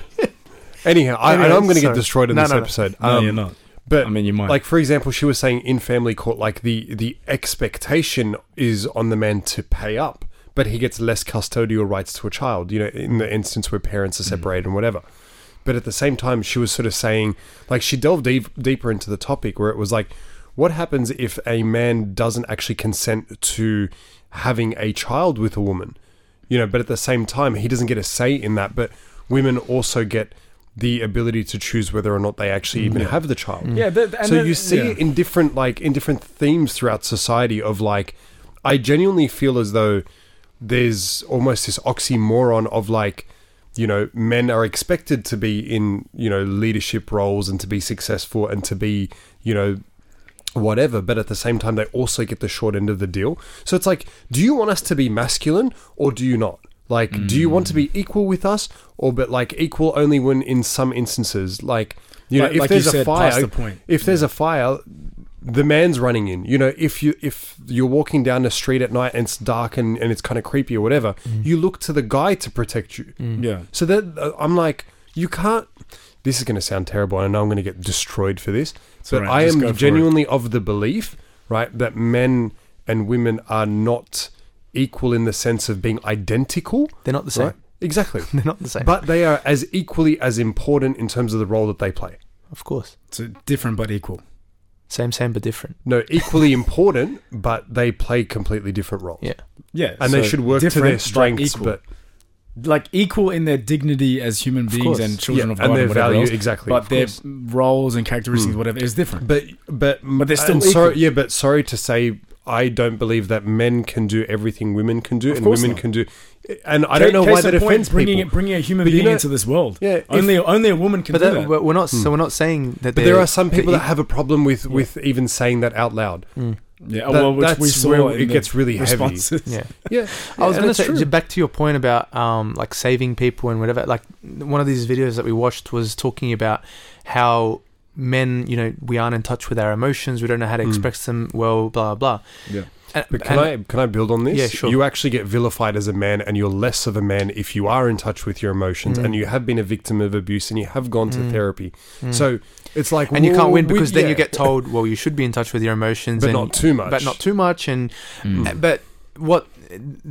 anyhow. I, I know I'm going to get destroyed in No, this no, no. episode. No, um, you're not. But I mean, you might. like for example, she was saying in family court, like the the expectation is on the man to pay up, but he gets less custodial rights to a child. You know, in the instance where parents are hmm. separated and whatever. But at the same time, she was sort of saying, like, she delved deep, deeper into the topic where it was like, what happens if a man doesn't actually consent to having a child with a woman? You know, but at the same time, he doesn't get a say in that. But women also get the ability to choose whether or not they actually even Yeah. have the child yeah. The, and so the- you see yeah. it in different like in different themes throughout society of like i genuinely feel as though there's almost this oxymoron of like you know men are expected to be in you know leadership roles and to be successful and to be you know whatever but at the same time they also get the short end of the deal. So it's like do you want us to be masculine or do you not? Like do you want to be mm. equal with us or but like equal only when in some instances? Like you know Like- if like there's a said, fire the if there's a fire the man's running in you know if you if you're walking down the street at night and it's dark and, and it's kind of creepy or whatever you look to the guy to protect you Mm. Yeah. so that uh, i'm like you can't this is going to sound terrible and i know i'm going to get destroyed for this but alright, i am for it. genuinely of the belief right that men and women are not equal in the sense of being identical They're not the same. right exactly They're not the same. but they are as equally as important in terms of the role that they play of course. So different but equal. Same, same, but different. no equally important but they play completely different roles Yeah. Yeah. and they should work to different their but strengths equal. but, like equal in their dignity as human beings and children yeah, of God and their whatever value else. exactly But their course. roles and characteristics, Mm. whatever, is different. but but But they're still and sorry yeah but sorry to say I don't believe that men can do everything women can do Of and women not. can do and I don't know Case why in that point, offends bringing people It, bringing a human But you being know- into this world. yeah if- Only only a woman can But do that, that. we're we're not. Hmm. So we're not saying that. but there they're- some people they're that have a problem with with even saying that out loud Mm. yeah, That- well, which that's we saw where it gets really heavy. Yeah. yeah I was and going to say true. back to your point about um, like saving people and whatever. Like one of these videos that we watched was talking about how men, you know, we aren't in touch with our emotions. We don't know how to Mm. express them well. Blah blah. Yeah. And- But can and- I can I build on this? Yeah, sure. You actually get vilified as a man, and you're less of a man if you are in touch with your emotions, Mm. and you have been a victim of abuse, and you have gone to Mm. therapy. Mm. So it's like, and you can't well, win we- because then you get told, well, you should be in touch with your emotions, but and, not too much. but not too much. And Mm. Uh, But what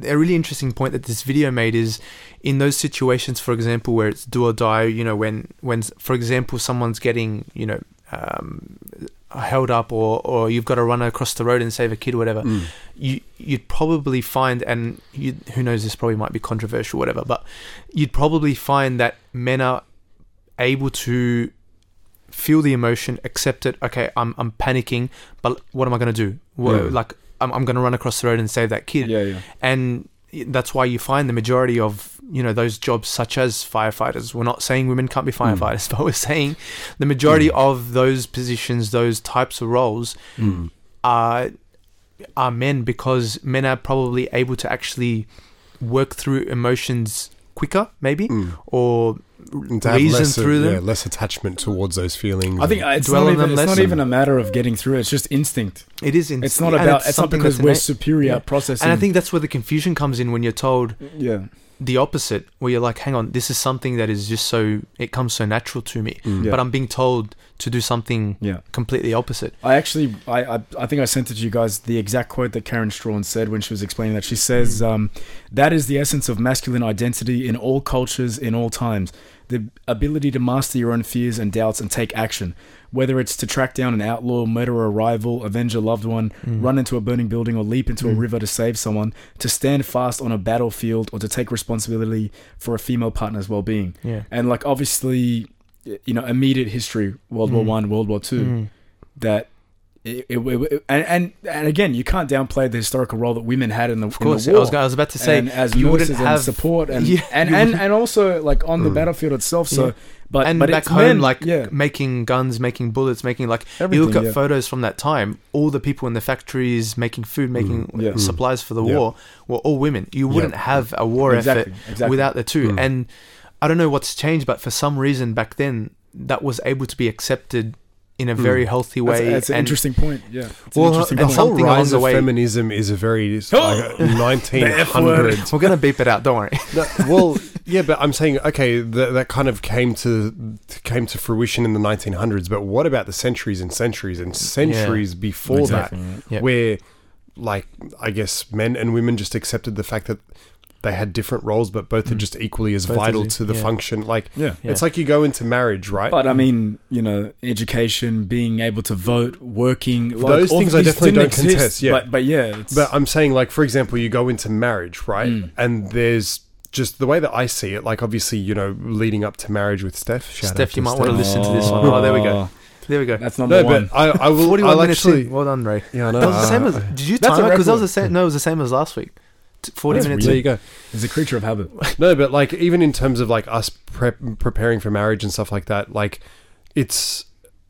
a really interesting point that this video made is in those situations, for example, where it's do or die. You know, when when for example someone's getting you know um, held up, or or you've got to run across the road and save a kid, or whatever. Mm. You you'd probably find, and you, who knows, this probably might be controversial, whatever. But you'd probably find that men are able to feel the emotion, accept it. Okay, I'm I'm panicking, but what am I going to do? What, Yeah. Like I'm I'm going to run across the road and save that kid, yeah, yeah. and that's why you find the majority of you know those jobs such as firefighters we're not saying women can't be firefighters but we're saying the majority Mm. of those positions those types of roles Mm. are are men because men are probably able to actually work through emotions quicker maybe Mm. or to reason less, through yeah, them less attachment towards those feelings. I think uh, it's Dwell not on even them it's not even a matter of getting through it. It's just instinct. it is instinct. It's not and about. It's, not something because we're innate. superior Yeah. processing. and I think that's where the confusion comes in when you're told yeah, the opposite where you're like hang on this is something that is just so it comes so natural to me Mm. Yeah. but I'm being told to do something yeah. completely opposite. I actually, I, I, I think I sent it to you guys. The exact quote that Karen Straughan said when she was explaining that. She says, um, "That is the essence of masculine identity in all cultures, in all times. The ability to master your own fears and doubts and take action, whether it's to track down an outlaw, murder a rival, avenge a loved one, Mm. run into a burning building, or leap into a Mm. river to save someone, to stand fast on a battlefield, or to take responsibility for a female partner's well-being. Yeah. And like obviously, you know, immediate history, World War Mm. One, World War Two Mm. that it, it, it- and, and and again you can't downplay the historical role that women had in the, Of course, in I the war was, I was about to say, and as you wouldn't nurses and have- support and Yeah, and, and, and also like on the Mm. battlefield itself so Yeah. but and but back it's home, men, like yeah making guns, making bullets, making like you look at photos from that time. All the people in the factories making food, making yeah. uh, supplies for the war were all women. You wouldn't have a war exactly effort exactly without the two. Mm. And I don't know what's changed, but for some reason back then, that was able to be accepted in a Mm. very healthy way. that's an and interesting point yeah it's well, interesting and point. whole something along rise of way- feminism is a very Oh! like The 1900s. we're gonna beep it out. Don't worry. No, well, yeah, but I'm saying okay, that that kind of came to came to fruition in the 1900s. But what about the centuries and centuries and centuries before Exactly, that, Yeah. where like I guess men and women just accepted the fact that they had different roles, but both are Mm. just equally as Both vital to the yeah. function. Like yeah Yeah. it's like you go into marriage, right? but I mean, you know, education, being able to vote, working, like, Those things I definitely didn't don't contest, yeah. but, but yeah, it's, But I'm saying, like, for example, you go into marriage, right? Mm. And there's just the way that I see it, like, obviously, you know, leading up to marriage with Steph. Shout Steph, out you to might Steph. wanna listen to this one. Oh, there we go. There we go. That's number No, one. but I, I will. 41 I'll minutes actually. in. Well done, Ray. Yeah, I know. That was the same uh, as. Did you That's time a it? Because that was the same. No, it was the same as last week. T- Forty That's minutes. there you go. It's a creature of habit. No, but like even in terms of like us prep, preparing for marriage and stuff like that, like it's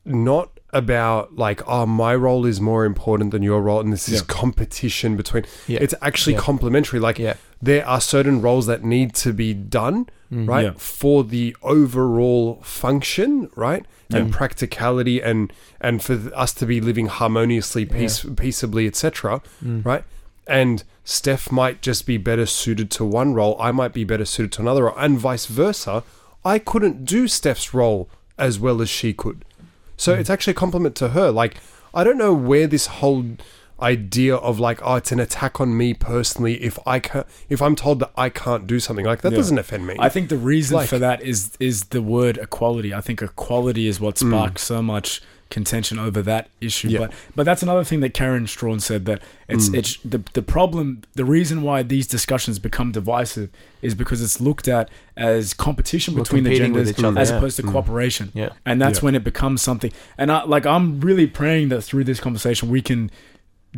not about like oh my role is more important than your role and this is Yeah. competition between Yeah. it's actually Yeah. complementary like Yeah. there are certain roles that need to be done Mm. right Yeah. for the overall function right and Yeah. practicality and and for th- us to be living harmoniously peace, peaceably etc Mm. right and Steph might just be better suited to one role I might be better suited to another and vice versa I couldn't do Steph's role as well as she could so Mm. it's actually a compliment to her like I don't know where this whole idea of like oh it's an attack on me personally if I can if I'm told that I can't do something like that Yeah. doesn't offend me I think the reason Like- for that is is the word equality. I think equality is what Mm. sparks so much contention over that issue. Yeah. But but that's another thing that Karen Straughan said that it's Mm. it's the the problem the reason why these discussions become divisive is because it's looked at as competition We're between the genders each other, as yeah. opposed to Mm. cooperation. Yeah. And that's Yeah. when it becomes something. And I like I'm really praying that through this conversation we can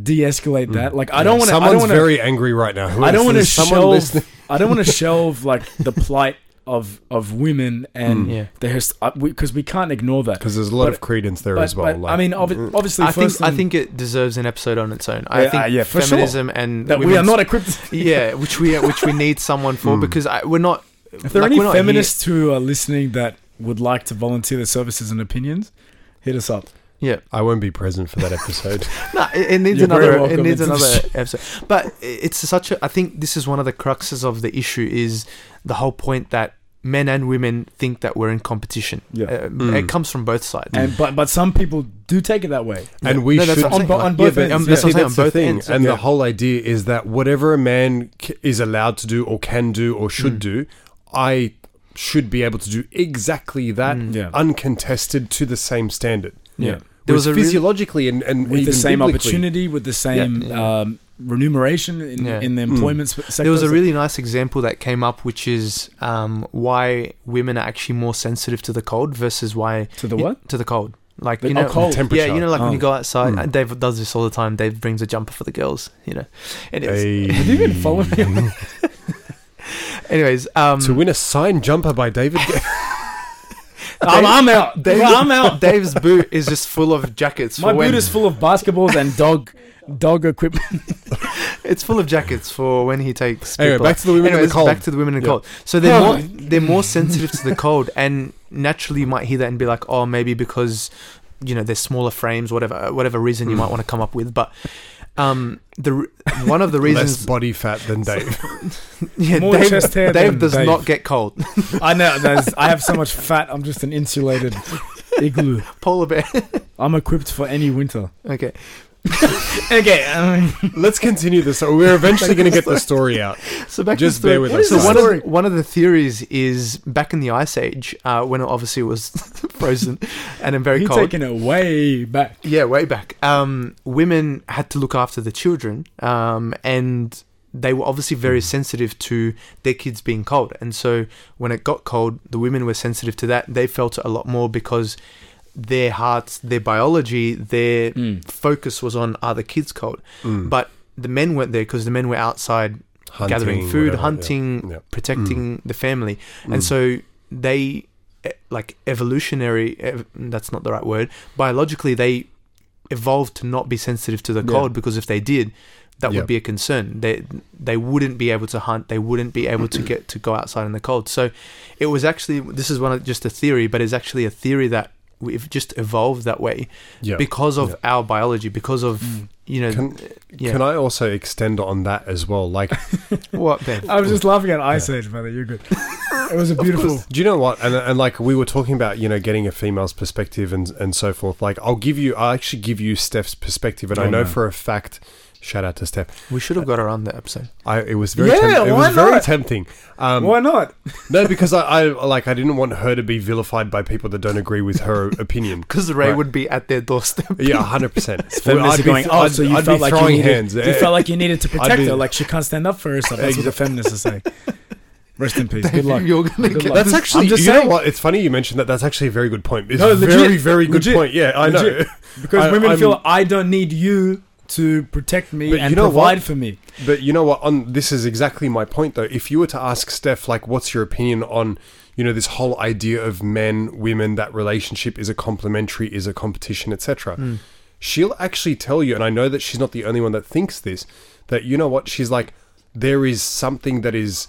de-escalate Mm. that. Like I don't want to I someone's don't want to very angry right now I don't want to shelve. I don't want to shelve like the plight of of women and Mm. Yeah. the hist because we, can't ignore that. because there's a lot But- of credence there But, as well but, like- I mean, obvi- obviously, I think first I think it deserves an episode on its own. I Yeah, think uh, yeah, for sure. feminism and that we are not equipped. yeah, which we which we need someone for Mm. because I, we're not. If there are any we're here- feminists who are listening that would like to volunteer their services and opinions, hit us up. Yeah. I won't be present for that episode. No, it, it needs You're another. It needs another episode. But it's such a. I think this is one of the cruxes of the issue is the whole point that men and women think that we're in competition. Yeah. Uh, Mm. It comes from both sides. And but but some people do take it that way. and we No, should On on both yeah, ends, but Um, that's see, what that's on the both thing. ends, And yeah. the whole idea is that whatever a man c- is allowed to do or can do or should Mm. do, I should be able to do exactly that, Mm. Yeah. uncontested to the same standard. Yeah. There Whereas was a really- physiologically and, and With the same biblically- opportunity, with the same Yeah. Um, remuneration in, Yeah. in the Mm. employment s- sector. There was a really nice example that came up, which is um, why women are actually more sensitive to the cold versus why to the what? to the cold. Like The- you oh, know, cold. temperature. yeah, you know, like when Oh. you go outside. Mm. Dave does this all the time. Dave brings a jumper for the girls. You know, anyways, Hey. Did you even follow me? anyways, um, to win a signed jumper by David. I'm, I'm out. Dave- I'm out. Dave's boot is just full of jackets. My boot is full of basketballs and dog dog equipment. It's full of jackets for when he takes. anyway, people back to the women in Anyways, the cold. back to the women in the Yeah. cold. So they're more they're more sensitive to the cold, and naturally you might hear that and be like, oh, maybe because you know they're smaller frames, whatever whatever reason you Mm. might want to come up with. But um, the one of the reasons Less reasons, body fat than Dave. yeah, More Dave, chest hair Dave than does Dave. not get cold. I know. There's, I have so much fat. I'm just an insulated igloo. Polar bear. I'm equipped for any winter. okay, Okay. Um, Let's continue this. So we're eventually going to get the story out. so back Just to the bear story. with us. So one of, story? one of the theories is back in the ice age, uh, when it obviously was frozen and then very you're cold. taking it way back. Yeah, way back. Um, women had to look after the children, um, and they were obviously very sensitive to their kids being cold. And so when it got cold, the women were sensitive to that. They felt it a lot more because their hearts, their biology, their Mm. focus was on other kids cold. Mm. But the men weren't there because the men were outside Hunting, gathering food, whatever, hunting, Yeah. protecting the family. Mm. And so they, eh, like evolutionary, ev- that's not the right word, biologically, they evolved to not be sensitive to the Yeah. cold because if they did, that Yeah. would be a concern. They they wouldn't be able to hunt. They wouldn't be able to get to go outside in the cold. So it was actually this is one of just a theory, but it's actually a theory that we've just evolved that way yeah. because of Yeah. our biology, because of Mm. you know Can, yeah. can I also extend on that as well? Like, what Ben? I was just laughing at Ice Age, brother. You're good. It was a beautiful. do you know what? And, and like we were talking about, you know, getting a female's perspective and and so forth. Like, I'll give you, I'll actually give you Steph's perspective, and I Oh, know no. for a fact. Shout out to Steph. We should have got her on the episode. I it was very Yeah, temp- it why was very tempting. Um, Why not? no, because I, I like I didn't want her to be vilified by people that don't agree with her opinion. Because Ray Right. would be at their doorstep. Yeah, hundred percent. Feminists are going, oh, so you I'd felt like you throwing needed, hands. you felt like you needed to protect be- her, like she can't stand up for herself. That's what the feminists are saying. Rest in peace. Good luck. You're gonna Good get luck. That's actually, I'm just you saying. know what? It's funny you mentioned that. That's actually a very good point. It's No, a legit, very, very good legit, point. Yeah, I know. Because I- women I'm- feel I don't need you to protect me But and you know provide what? for me. But you know what? On this is exactly my point, though. If you were to ask Steph, like, what's your opinion on, you know, this whole idea of men, women, that relationship is a complementary, is a competition, etc. Mm. She'll actually tell you, and I know that she's not the only one that thinks this. That you know what? She's like, there is something that is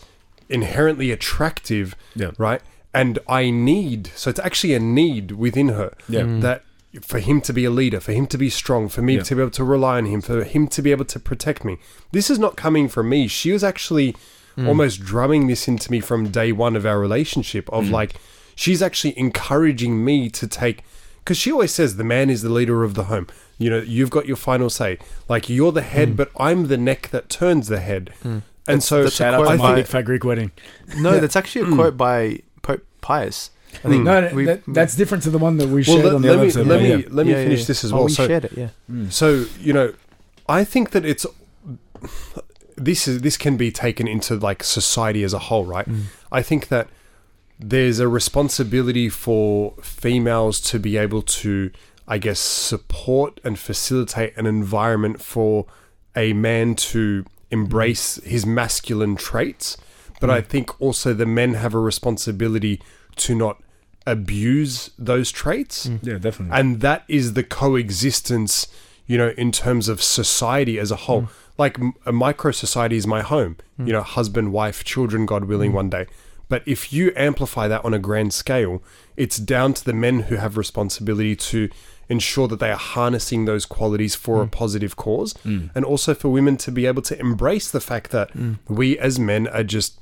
inherently attractive, Yeah. right? And I need. So it's actually a need within her Yeah. That for him to be a leader, for him to be strong, for me Yeah. to be able to rely on him, for him to be able to protect me. This is not coming from me. She was actually Mm. almost drumming this into me from day one of our relationship of Mm. like she's actually encouraging me to take because she always says the man is the leader of the home you know you've got your final say like you're the head Mm. but i'm the neck that turns the head Mm. and so that's a Shout out quote to I my by- fat Greek wedding. No, Yeah. that's actually a Mm. quote by Pope Pius. I Mm. think No, we- that, that's different to the one that we well shared let, on the let other me episode. let but me yeah. let me Yeah, yeah, finish yeah. this as Oh, well we so shared it, yeah. Mm. So you know, I think that it's this is this can be taken into like society as a whole, right? Mm. I think that there's a responsibility for females to be able to, I guess, support and facilitate an environment for a man to embrace his masculine traits. But I think also the men have a responsibility to not abuse those traits Mm. Yeah, definitely. and that is the coexistence you know in terms of society as a whole Mm. like a micro society is my home Mm. you know husband wife children god willing Mm. one day but if you amplify that on a grand scale it's down to the men who have responsibility to ensure that they are harnessing those qualities for a positive cause, and also for women to be able to embrace the fact that we as men are just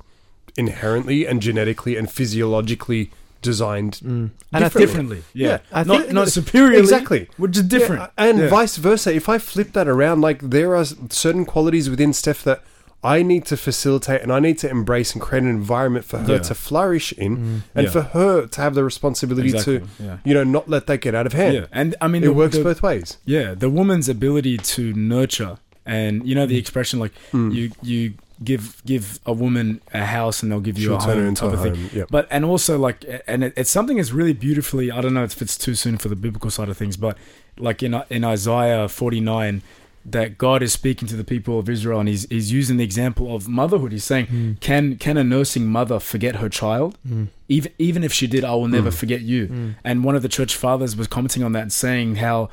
inherently and genetically and physiologically designed mm. And I think- differently. Yeah, Yeah, I not think- not superiorly. Exactly. which is different. Yeah, and Yeah. vice versa. If I flip that around, like there are certain qualities within Steph that I need to facilitate and I need to embrace and create an environment for her Yeah. to flourish in mm. and Yeah. for her to have the responsibility Exactly, to, yeah. you know, not let that get out of hand. Yeah, and I mean It the- works the- both ways. Yeah, the woman's ability to nurture, and you know the mm. expression like Mm. you you give give a woman a house and they'll give you She'll a turn her home into type a of thing. home. Yeah. But and also like, and it, it's something that's really beautifully. I don't know if it's too soon for the biblical side of things, but like in in Isaiah forty nine, that God is speaking to the people of Israel, and he's he's using the example of motherhood. He's saying, Mm. can can a nursing mother forget her child? Mm. Even even if she did, I will never Mm. forget you. Mm. And one of the church fathers was commenting on that and saying how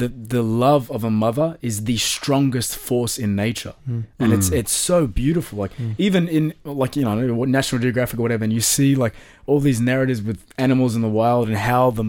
the the love of a mother is the strongest force in nature, Mm. and it's Mm. it's so beautiful. Like Mm. even in like you know National Geographic or whatever, and you see like all these narratives with animals in the wild and how the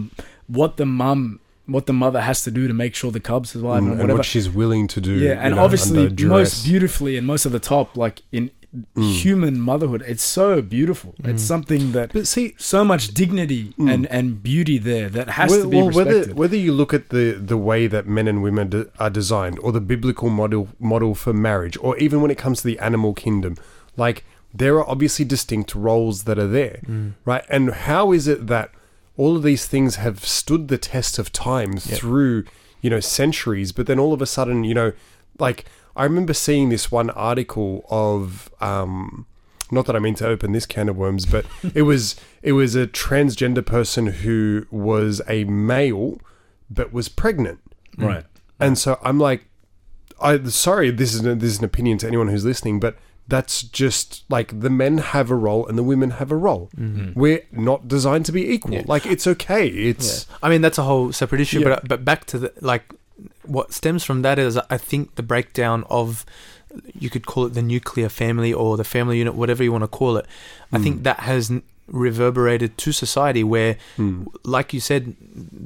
what the mum what the mother has to do to make sure the cubs survive Mm, and whatever. what she's willing to do. yeah, you and know, obviously most beautifully and most of the top, like in Mm. human motherhood, it's so beautiful. It's Mm. something that But see, so much dignity Mm. and and beauty there that has well, to be well, respected. whether whether you look at the the way that men and women de- are designed, or the biblical model model for marriage, or even when it comes to the animal kingdom, like there are obviously distinct roles that are there, Mm. right? And how is it that all of these things have stood the test of time Yep. through you know centuries, but then all of a sudden, you know, like I remember seeing this one article of um, not that I mean to open this can of worms, but it was it was a transgender person who was a male but was pregnant, right. and so I'm like, I sorry, this is an, this is an opinion to anyone who's listening, but that's just like the men have a role and the women have a role. Mhm. We're not designed to be equal. Yeah. Like it's okay. It's Yeah. I mean, that's a whole separate issue. Yeah. But but back to the like, what stems from that is I think the breakdown of you could call it the nuclear family or the family unit, whatever you want to call it. I Mm. think that has reverberated to society where, Hmm. like you said,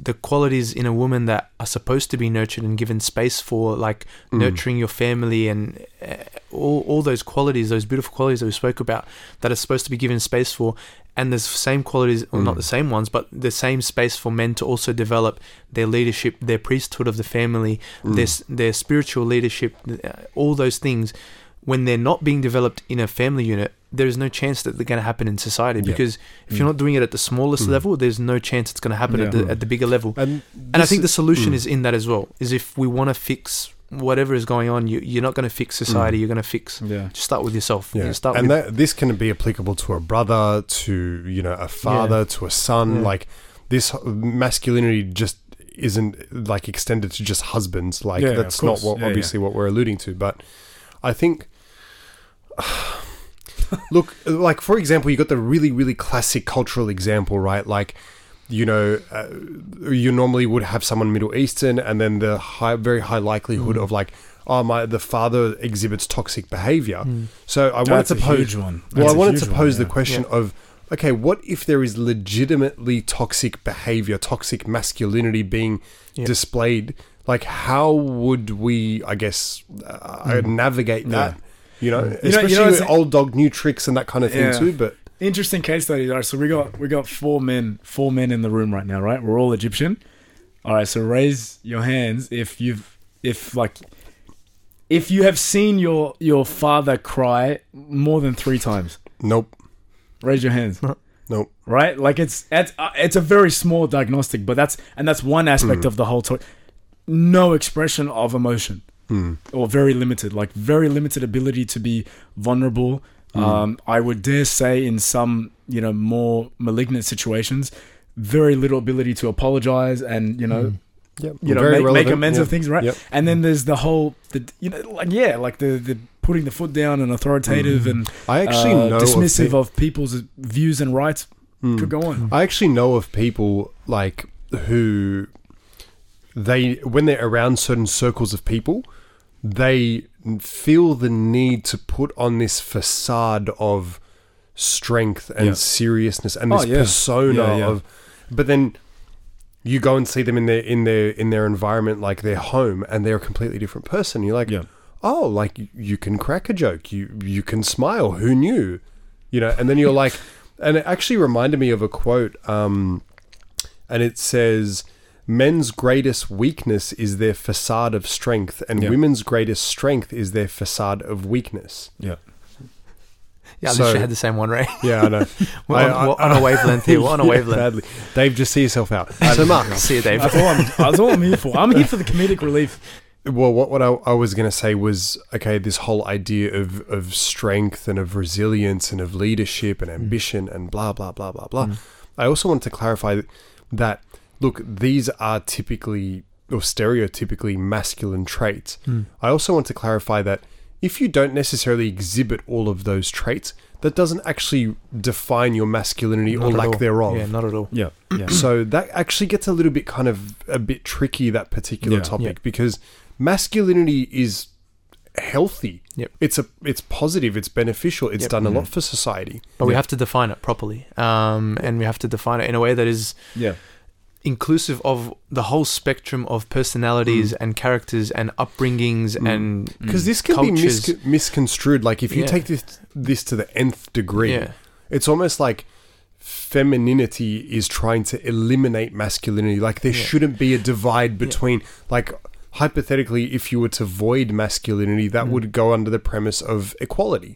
the qualities in a woman that are supposed to be nurtured and given space for, like Mm. nurturing your family and uh, all, all those qualities, those beautiful qualities that we spoke about, that are supposed to be given space for. And there's same qualities, well, not Mm. the same ones, but the same space for men to also develop their leadership, their priesthood of the family, Mm. their, their spiritual leadership, all those things. When they're not being developed in a family unit, there is no chance that they're going to happen in society Yeah. because if Mm. you're not doing it at the smallest Mm. level, there's no chance it's going to happen at, the, at the bigger level. and And I think the is- solution mm. is in that as well. Is if we want to fix whatever is going on, you, you're not going to fix society. Mm. You're going to fix. Yeah. Just start with yourself. Yeah, You start and with, that, this can be applicable to a brother, to you know, a father, to a son. Yeah. Like this masculinity just isn't like extended to just husbands. Like Yeah, that's not what Yeah, obviously what we're alluding to. But I think, look, like for example, you got the really really classic cultural example, right? Like. You know, uh, you normally would have someone Middle Eastern, and then the high, very high likelihood Mm. of like, oh my, the father exhibits toxic behavior. Mm. So I wanted That's to a pose huge one. well, I wanted to pose one, the yeah. question of okay, what if there is legitimately toxic behavior, toxic masculinity being Yeah. displayed? Like, how would we, I guess, uh, Mm. navigate that? You know, You know- you especially know, with old dog, new tricks and that kind of thing Yeah. too. But Interesting case study. All right, so we got we got four men, four men in the room right now, right? We're all Egyptian. All right, so raise your hands if you've if like if you have seen your your father cry more than three times. nope, Raise your hands. nope. right? Like it's it's uh, it's a very small diagnostic, but that's and that's one aspect Mm. of the whole talk. No expression of emotion, Hmm. or very limited, like very limited ability to be vulnerable. Mm. Um, I would dare say, in some you know more malignant situations, very little ability to apologize and you know Mm. Yep. you know Very make, make amends Yep. of things, right? Yep. And then there's the whole the you know like yeah like the the putting the foot down and authoritative Mm. and I actually uh, know dismissive of, of, people's views and rights. Hmm. Could go on. I actually know of people like who they when they're around certain circles of people, they feel the need to put on this facade of strength and Yeah. seriousness and Oh, this yeah. persona Yeah, of but then you go and see them in their in their in their environment, like their home, and they're a completely different person. You're like, oh, like you- you can crack a joke, you you can smile. Who knew? You know, and then you're like, and it actually reminded me of a quote, um, and it says. Men's greatest weakness is their facade of strength, and Yeah. women's greatest strength is their facade of weakness. Yeah. Yeah, I So- literally had the same one, right? Yeah, I know. We're I- on, I- we're on a wavelength here. We're on a Yeah, wavelength. badly. Dave, just see yourself out. So, Mark, See you, Dave. That's all, I'm, that's all I'm here for. I'm here for the comedic relief. Well, what what I, I was going to say was okay. This whole idea of of strength and of resilience and of leadership and mm. ambition and blah blah blah blah blah. Mm. I also wanted to clarify that look, these are typically or stereotypically masculine traits. I also want to clarify that if you don't necessarily exhibit all of those traits, that doesn't actually define your masculinity Not or at lack all. thereof. Yeah, not at all. Yeah. Yeah. So that actually gets a little bit kind of a bit tricky that particular Yeah. topic Yeah. because masculinity is healthy. Yep. It's a it's positive, it's beneficial, it's Yep. done a lot Mhm. for society. But we have to define it properly, um, and we have to define it in a way that is Yeah. Inclusive of the whole spectrum of personalities and characters and upbringings Mm. and Because this can Cultures. be mis- misconstrued. Like if you Yeah. take this this to the nth degree, yeah, it's almost like femininity is trying to eliminate masculinity. Like there Yeah. shouldn't be a divide between like hypothetically if you were to void masculinity that Mm. would go under the premise of equality.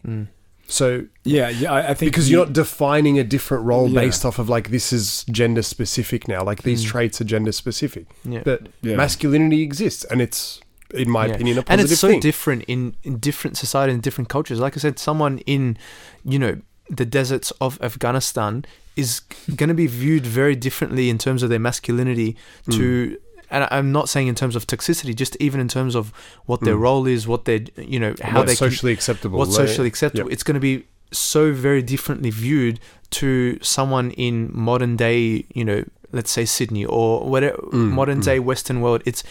Mm. So Yeah. Yeah. I, I think because you're not defining a different role Yeah. based off of like this is gender specific now like these Mm. traits are gender specific yeah. but Yeah. masculinity exists and it's in my Yeah. opinion a and positive it's so thing different in, in different societies and different cultures. Like I said, someone in, you know, the deserts of Afghanistan is going to be viewed very differently in terms of their masculinity to. And I'm not saying in terms of toxicity, just even in terms of what their Mm. role is, what their, you know, how what's they can- socially acceptable what's socially acceptable. It's going to be so very differently viewed to someone in modern day, you know, let's say Sydney or whatever Mm, modern mm. day Western world. It's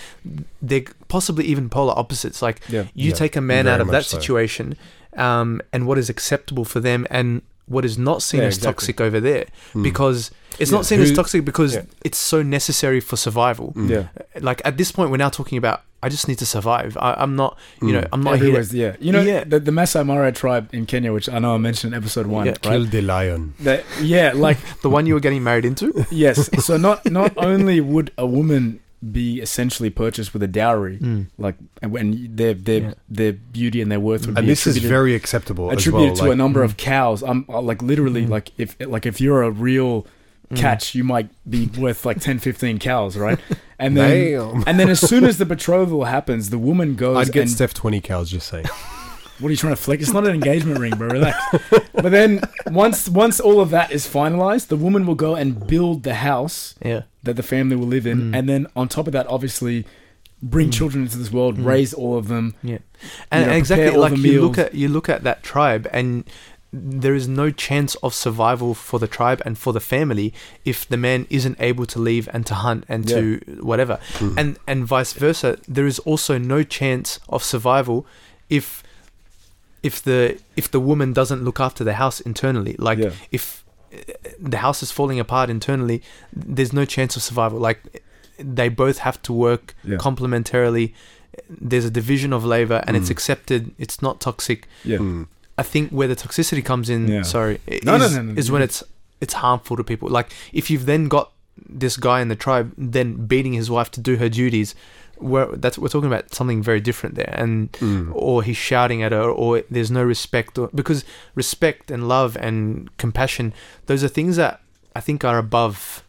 they're possibly even polar opposites. Like Yeah. you Yeah, take a man out of that so. situation, um, and what is acceptable for them and what is not seen Yeah, as exactly. toxic over there Mm. because it's Yeah. not seen as toxic because yeah. it's so necessary for survival. Mm. Yeah. Like at this point, we're now talking about I just need to survive. I, I'm not, you know, Mm. I'm not here. Everywhere's, yeah. You know, Yeah. the, the Masai Mara tribe in Kenya, which I know I mentioned in episode one, Yeah. right? kill the lion That, yeah, like The one you were getting married into. yes. So not not only would a woman be essentially purchased with a dowry, Mm. like and when their their Yeah. their beauty and their worth would and be this is very acceptable as attributed well to like, a number Mm. of cows. I'm uh, like literally Mm. like if like if you're a real. Catch, you might be worth like 10, 15 cows, right? And then Damn. and then as soon as the betrothal happens, the woman goes I'd get and Steph 20 cows just saying What are you trying to flick? It's not an engagement ring, bro. Relax. But then once once all of that is finalized, the woman will go and build the house Yeah. that the family will live in, Mm. and then on top of that, obviously, bring Mm. children into this world, Mm. raise all of them. And, know, and exactly all like the you look meals. at you look at that tribe and there is no chance of survival for the tribe and for the family if the man isn't able to leave and to hunt and to whatever Mm. and and vice versa there is also no chance of survival if if the if the woman doesn't look after the house internally like Yeah. if uh, the house is falling apart internally there's no chance of survival like they both have to work Yeah. complementarily there's a division of labor and it's Mm. accepted it's not toxic Yeah. Mm. I think where the toxicity comes in Yeah. sorry No, is, no, no, is when it's it's harmful to people. Like if you've then got this guy in the tribe then beating his wife to do her duties we're, that's we're talking about something very different there. And Mm. or he's shouting at her or there's no respect or because respect and love and compassion those are things that i think are above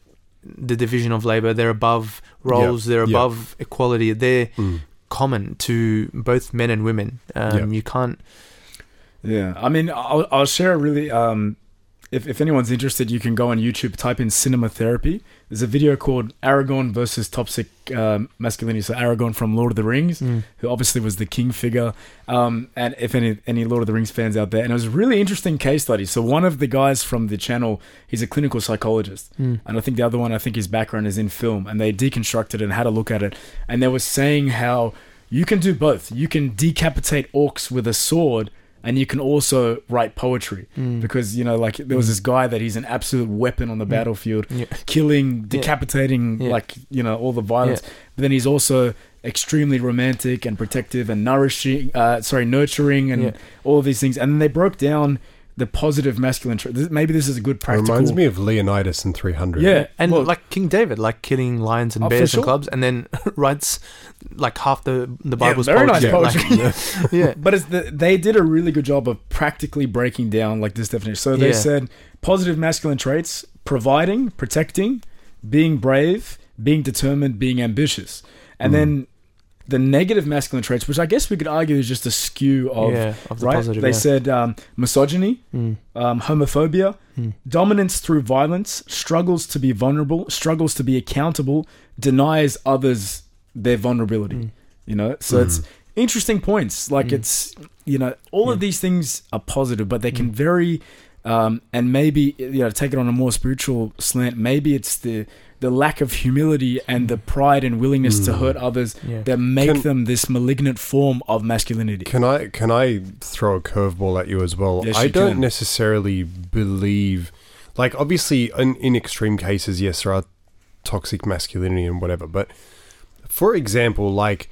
the division of labor. They're above roles. They're yeah. above equality. They're Mm. common to both men and women. Um, you can't Yeah, I mean, I'll, I'll share a really. Um, if, if anyone's interested, you can go on YouTube, type in cinema therapy. There's a video called Aragorn versus Toxic um, Masculinity. So Aragorn from Lord of the Rings, who obviously was the king figure. Um, and if any any Lord of the Rings fans out there, and it was a really interesting case study. So one of the guys from the channel, he's a clinical psychologist, Mm. and I think the other one, I think his background is in film, and they deconstructed and had a look at it, and they were saying how you can do both. You can decapitate orcs with a sword and you can also write poetry Mm. because you know like there was this guy that he's an absolute weapon on the Mm. battlefield Yeah. killing decapitating Yeah. like you know all the violence but then he's also extremely romantic and protective and nourishing uh sorry nurturing and Yeah. all of these things and then they broke down the positive masculine trait maybe this is a good It practical reminds me of Leonidas in 300. yeah and well, like King David, like killing lions and Oh, bears sure. and clubs, and then writes like half the the Yeah, Bible's very nice poetry. poetry. Like, yeah, But it's the, they did a really good job of practically breaking down like this definition. So they Yeah. said positive masculine traits: providing, protecting, being brave, being determined, being ambitious, and Mm. then the negative masculine traits, which I guess we could argue is just a skew of yeah, of the right. positive. they yeah. said um, misogyny, Mm, um, homophobia, mm, dominance through violence, struggles to be vulnerable, struggles to be accountable, denies others their vulnerability. mm. You know, so it's Mm. interesting points. Like Mm. it's you know all of these things are positive, but they can Mm. vary. Um, and maybe you know take it on a more spiritual slant. Maybe it's the the lack of humility and the pride and willingness to Mm. hurt others yeah. that make Can- them this malignant form of masculinity. Can I can I throw a curveball at you as well? Yes, I you don't can. necessarily believe, like obviously in, in extreme cases, yes, there are toxic masculinity and whatever. But for example, like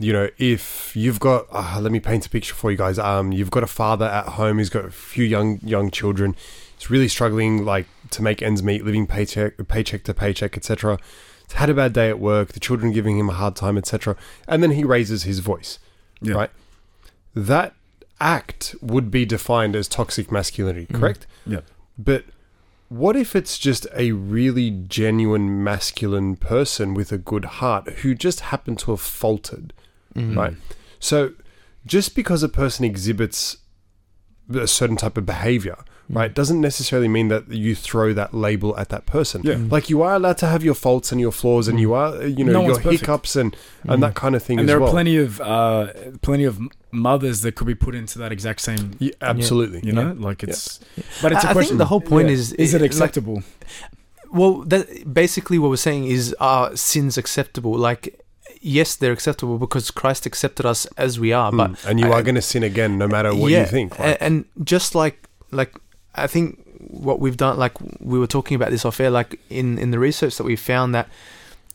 you know, if you've got, uh, let me paint a picture for you guys. Um, you've got a father at home. He's got a few young young children. He's really struggling, like to make ends meet, living paycheck paycheck to paycheck, etc. He's had a bad day at work. The children giving him a hard time, etc. And then he raises his voice Yeah. right? That act would be defined as toxic masculinity, Mhm. correct? Yeah. But what if it's just a really genuine masculine person with a good heart who just happened to have faltered, Mm. right? So just because a person exhibits a certain type of behavior. Right, doesn't necessarily mean that you throw that label at that person. Yeah. Mm. Like you are allowed to have your faults and your flaws, and Mm. you are, you know, No your hiccups and and Mm. that kind of thing and as there are well. plenty of uh, plenty of mothers that could be put into that exact same. Yeah, absolutely. You know, like it's. But it's I- a I question. think the whole point Yeah. is Is it like, acceptable? well, that basically what we're saying is are sins acceptable? Like, yes, they're acceptable because Christ accepted us as we are, but Mm. and you I- are going to sin again no matter what yeah, you think. a- Like, and just like like I think what we've done, like we were talking about this off air, like in in the research that we found that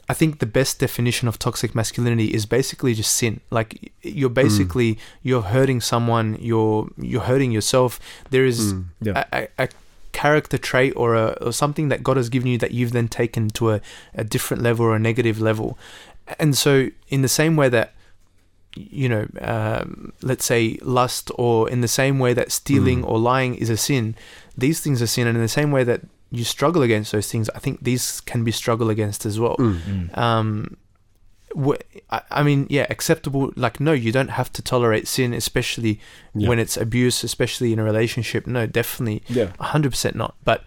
I think the best definition of toxic masculinity is basically just sin. Like you're Mm. basically you're hurting someone, you're you're hurting yourself. There is Mm. Yeah. a, a, a character trait or, a, or something that God has given you that you've then taken to a, a different level or a negative level. And so, in the same way that, you know, um, let's say lust, or in the same way that stealing Mm. or lying is a sin, these things are sin. And in the same way that you struggle against those things, I think these can be struggled against as well. Mm. Um, I, I mean, yeah, acceptable. Like, no, you don't have to tolerate sin, especially Yeah. when it's abuse, especially in a relationship. No, definitely Yeah. hundred percent not. But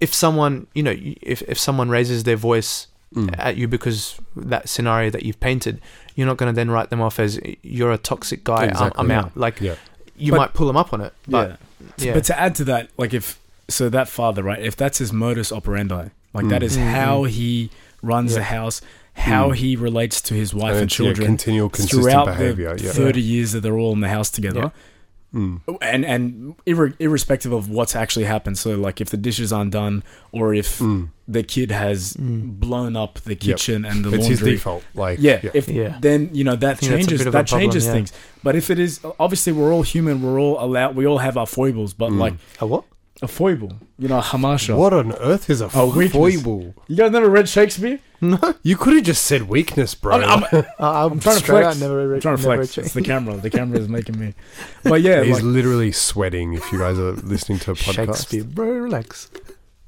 if someone, you know, if if someone raises their voice Mm. at you because that scenario that you've painted, you're not going to then write them off as you're a toxic guy. Exactly. I'm, I'm Yeah. out. Like Yeah. you But- might pull them up on it, but yeah. yeah, But to add to that, like if so, that father, right? If that's his modus operandi, like that Mm. is Mm, how he runs Yeah. the house, how Mm. he relates to his wife And and, it's, yeah, children continual, consistent throughout behavior. the Yeah. thirty years that they're all in the house together, Mm. and and irre- irrespective of what's actually happened. So, like if the dishes aren't done, or if Mm. the kid has Mm. blown up the kitchen and the It's his laundry. default. Like, Yeah, yeah. if Yeah. then you know that think that's a changes bit of a that problem, changes yeah. things. But if it is obviously we're all human, we're all allowed, we all have our foibles. But Mm. like a what? A foible, you know, a hamasha. What on earth is a A weakness. foible? You guys never read Shakespeare? No. You could have just said weakness, bro. I'm, I'm, Uh, I'm, I'm trying to straight flex. out, never, I'm trying to flex. checked. It's the camera. The camera is making me. But yeah, He's like, literally sweating. If you guys are listening to a podcast, Shakespeare, bro, relax.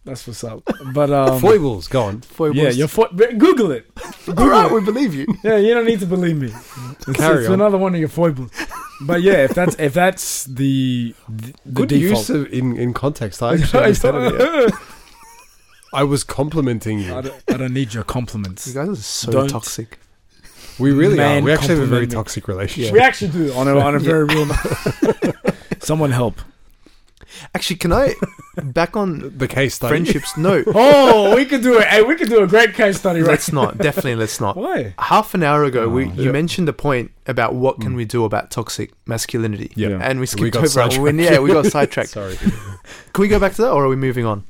That's what's up. But um, foibles. Go on. Foibles. yeah, your fo- Google it. all right. We believe you. Yeah, you don't need to believe me. It's, Carry it's on. another one of your foibles. But yeah, if that's if that's the the, the Good default. use of in in context. I actually understand it, yeah. I was complimenting I you. don't, I don't need your compliments. You guys are so Don't- toxic. We really Man, are. We actually have a very toxic relationship. We actually do on a on a very real. Someone help. Actually, can I back on The case study. friendships? No, Oh, we could do it. Hey, we could do a great case study right let's not. Definitely, let's not. Why? Half an hour ago, we Oh, you yeah. mentioned the point about what can Mm. we do about toxic masculinity. Yeah. Yeah. And we skipped got over. it. sidetracked. yeah, we got sidetracked. Sorry. Can we go back to that, or are we moving on?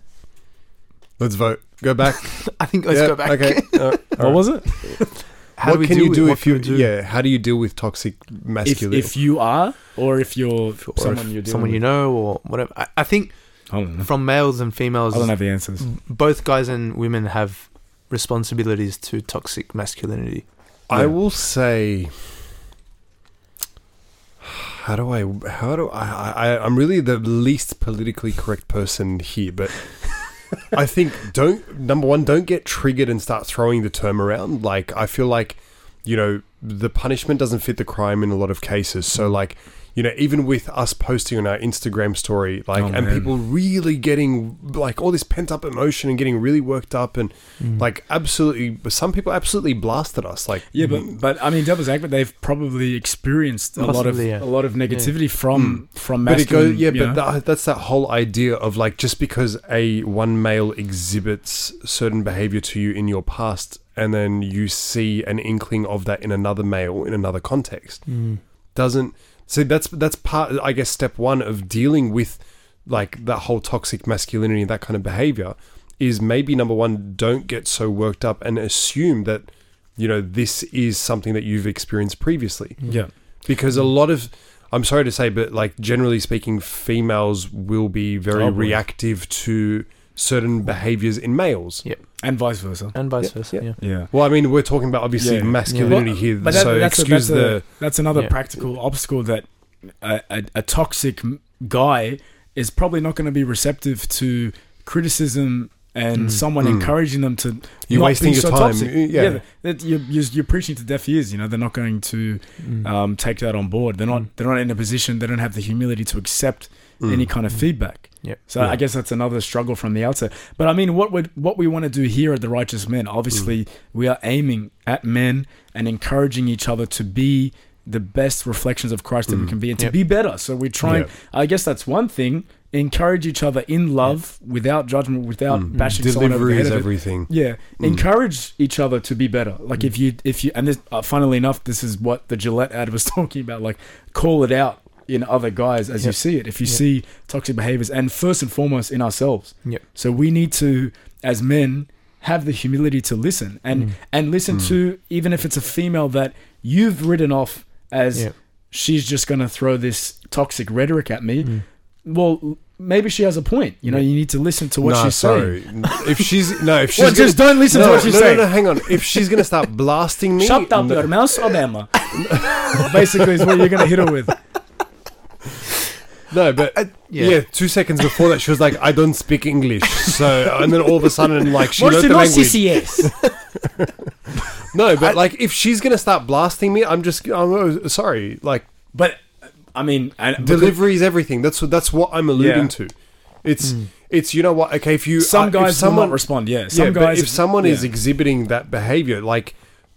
Let's vote. Go back. I think let's Yeah, go back. Okay. Uh, What was it? How what do we can deal you do what if you? we do? Yeah. How do you deal with toxic If, masculinity? if you are, or if you're Or someone you're dealing someone you know, or whatever. I, I think I from males and females, I don't have the answers. both guys and women have responsibilities to toxic masculinity. I will say. How do I? How do I, I? I'm really the least politically correct person here, but I think don't number one, don't get triggered and start throwing the term around. Like I feel like, you know, the punishment doesn't fit the crime in a lot of cases. So like, you know, even with us posting on our Instagram story, like, Oh, and man. people really getting like all this pent up emotion and getting really worked up and like absolutely, some people absolutely blasted us. Like, Yeah, but but I mean, Devil's Advocate, they've probably experienced a lot of yeah. a lot of negativity from from But it masculine. goes, yeah, but that, that's that whole idea of like just because a one male exhibits certain behavior to you in your past, and then you see an inkling of that in another male in another context, Mm. doesn't. So that's that's part, I guess, step one of dealing with like that whole toxic masculinity and that kind of behavior is maybe number one, don't get so worked up and assume that you know this is something that you've experienced previously. Yeah, because a lot of I'm sorry to say, but like generally speaking, females will be very Oh, reactive to certain behaviors in males. and vice versa. And vice Yeah, versa. yeah. Yeah. Yeah. Well, I mean, we're talking about obviously Yeah. masculinity Well, here, But that, so that's, a, excuse that's, the. a, that's another Yeah. practical obstacle that a, a, a toxic guy is probably not going to be receptive to criticism and Mm. someone Mm. encouraging them to You're not wasting be your so time. toxic. Yeah. that you're, you're, you're preaching to deaf ears. You know, they're not going to Mm. um, take that on board. They're not. Mm. They're not in a position. They don't have the humility to accept Mm. any kind of feedback. Yep. So Yeah. I guess that's another struggle from the outset. But I mean, what would what we want to do here at the Righteous Men? Obviously, we are aiming at men and encouraging each other to be the best reflections of Christ that we Mm. can be and to Yep. be better. So we're trying. Yeah. I guess that's one thing. Encourage each other in love, without judgment, without Mm. bashing someone over Delivery the head is everything. Yeah, Mm. encourage each other to be better. Like if you if you and this, uh, funnily enough, this is what the Gillette ad was talking about. Like call it out in other guys as you see it. If you Yep. see toxic behaviors, and first and foremost in ourselves. Yep. So we need to, as men, have the humility to listen and Mm. and listen Mm. to even if it's a female that you've written off as Yep. she's just gonna throw this toxic rhetoric at me. Mm. Well, maybe she has a point. You know, you need to listen to what Nah, she's saying. if she's no, if she's Well, just don't listen no, to what she's no, saying. no, no, hang on. If she's gonna start blasting me, Shut up, no- your mouse, Obama. Basically, is what you're gonna hit her with. No, but yeah. two seconds before that, she was like, "I don't speak English." So, and then all of a sudden, like, she knows the language. CCS. No, but like, if she's gonna start blasting me, I'm just, I'm oh, sorry. Like, But I mean, and delivery is everything. That's what that's what I'm alluding Yeah. to. It's it's you know what? Okay, if you some uh, if guys someone will not respond. Yeah, some yeah, but guys. if someone is exhibiting that behavior, like,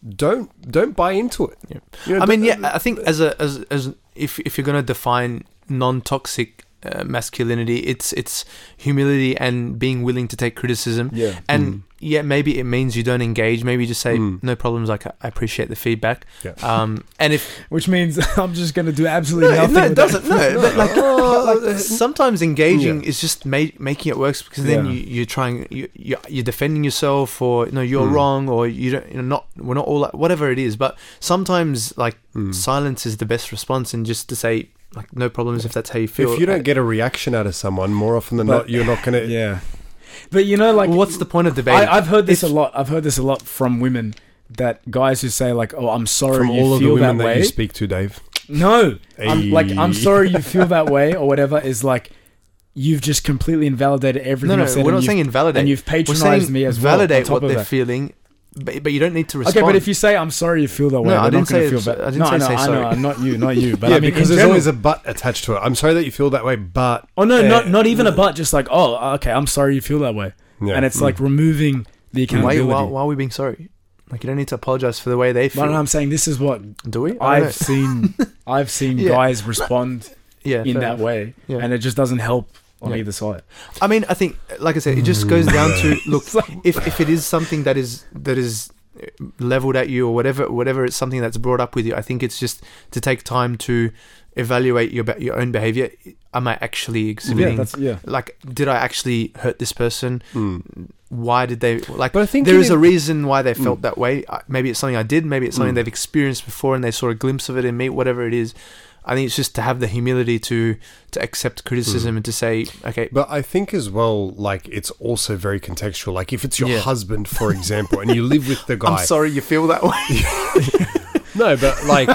don't don't buy into it. Yeah. You know, I mean, don't- yeah, I think as a as as if if you're gonna define non-toxic uh, masculinity, it's it's humility and being willing to take criticism. yeah, And Mm. yeah, maybe it means you don't engage. Maybe you just say Mm. no problems. Like I appreciate the feedback. Yeah. Um, and if which means I'm just gonna do no, absolutely nothing. no, it doesn't. No, but like, Oh, like sometimes engaging Yeah. is just ma- making it worse because then Yeah. you, you're trying you, you you're defending yourself or no you're Mm. wrong or you don't you're not we're not all like, whatever it is. But sometimes like Mm. silence is the best response and just to say like no problems if that's how you feel. If you don't get a reaction out of someone, more often than But- not, you're not gonna. Yeah, but you know, like Well, what's the point of debate? I, I've heard this If- a lot. I've heard this a lot from women that guys who say like, "Oh, I'm sorry From you all of the feel women that that, way." you speak to, Dave. No, I'm like, I'm sorry you feel that way or whatever. Is like, you've just completely invalidated everything no, I've no, said. we're not saying invalidate. and you've we're patronized saying me as well. validate what they're that. feeling, but, but you don't need to respond. Okay, but if you say I'm sorry you feel that way, No, I didn't say feel bad. I didn't no, say no, say I know, sorry. not you, not you. But yeah, I mean, because there's general- always a but attached to it. I'm sorry that you feel that way, but Oh no, Uh, not not even a but. Just like, oh, okay, I'm sorry you feel that way, yeah. and it's Mm. like removing the why, accountability. why, why are we being sorry? Like you don't need to apologize for the way they feel. But feel. I'm saying this is what Do we? I I've seen. I've seen Yeah. guys respond yeah, in that way, Yeah. and it just doesn't help on Yeah. either side. I mean, I think, like I said, it just goes down to look if if it is something that is that is leveled at you or whatever whatever it's something that's brought up with you. I think it's just to take time to evaluate your be- your own behavior. Am I actually Yeah, exhibiting? that's yeah. like, did I actually hurt this person? Mm. Why did they like? But I think there you is a reason why they felt Mm. that way. Uh, Maybe it's something I did. Maybe it's something Mm. they've experienced before and they saw a glimpse of it in me. Whatever it is, I think it's just to have the humility to to accept criticism and to say, okay, But I think as well, like it's also very contextual. Like if it's your Yeah. husband, for example, and you live with the guy. I'm sorry you feel that way. No, but like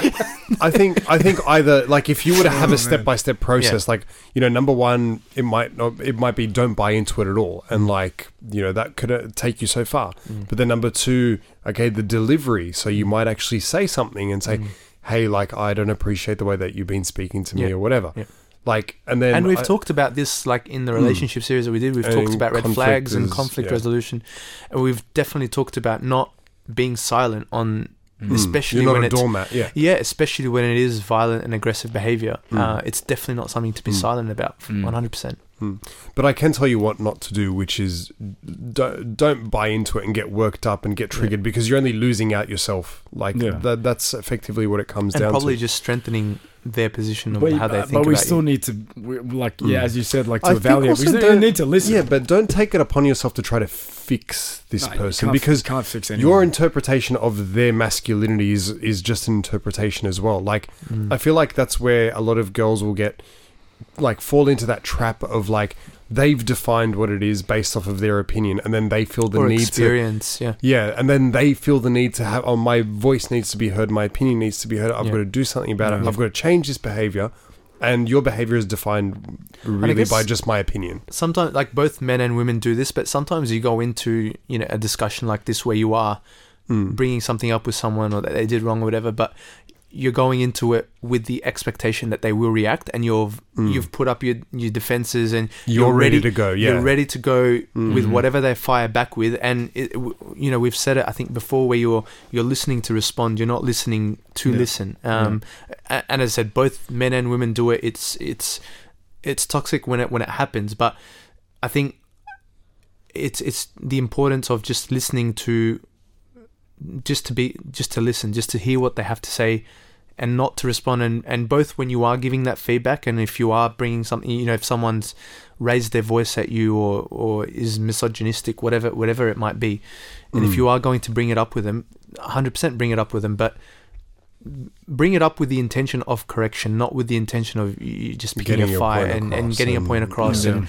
I think I think either like if you were to Oh, have a step by step process, like you know, number one, it might not, it might be don't buy into it at all, and like you know that could uh, take you so far. Mm. But then number two, okay, the delivery. So you might actually say something and say, Mm. "Hey, like I don't appreciate the way that you've been speaking to me, Yeah. or whatever." Yeah. Like, and then and we've I- talked about this like in the Mm. relationship series that we did. We've talked about red flags and conflict yeah. resolution, and we've definitely talked about not being silent on, Mm. especially you're when a it's doormat. Yeah. yeah, especially when it is violent and aggressive behavior. Mm. Uh, it's definitely not something to be Mm. silent about. Mm. One hundred percent. But I can tell you what not to do, which is don't, don't buy into it and get worked up and get Yeah. triggered because you're only losing out yourself. Like Yeah. that, that's effectively what it comes And down probably to. Probably just strengthening their position of But, how they but- think but we about still you. need to, we, like, yeah, Mm. as you said, like to I evaluate. We still don't- need to listen. yeah, but don't take it upon yourself to try to fix this No, person can't- because you can't fix your interpretation of their masculinity is, is just an interpretation as well. Like Mm. I feel like that's where a lot of girls will get like fall into that trap of like they've defined what it is based off of their opinion and then they feel the or need to experience. Yeah. Yeah, and then they feel the need to have, oh, my voice needs to be heard, my opinion needs to be heard. I've Yeah. got to do something about it. I've got to change this behavior, and your behavior is defined really by just my opinion. sometimes like both men and women do this but sometimes you go into you know a discussion like this where you are Mm. bringing something up with someone or that they did wrong or whatever but you're going into it with the expectation that they will react and you've Mm. you've put up your your defenses and You're, ready, to go. Yeah, you're ready to go with Mhm. whatever they fire back with and it, you know we've said it i think before where you're you're listening to respond you're not listening to Yeah. listen um a- and as i said both men and women do it it's it's it's toxic when it when it happens but i think it's it's the importance of just listening to just to be just to listen just to hear what they have to say and not to respond and and both when you are giving that feedback and if you are bringing something you know if someone's raised their voice at you or or is misogynistic whatever whatever it might be and if Mm. you are going to bring it up with them 100% bring it up with them but bring it up with the intention of correction not with the intention of just picking Getting a point and, and getting a point across Yeah. and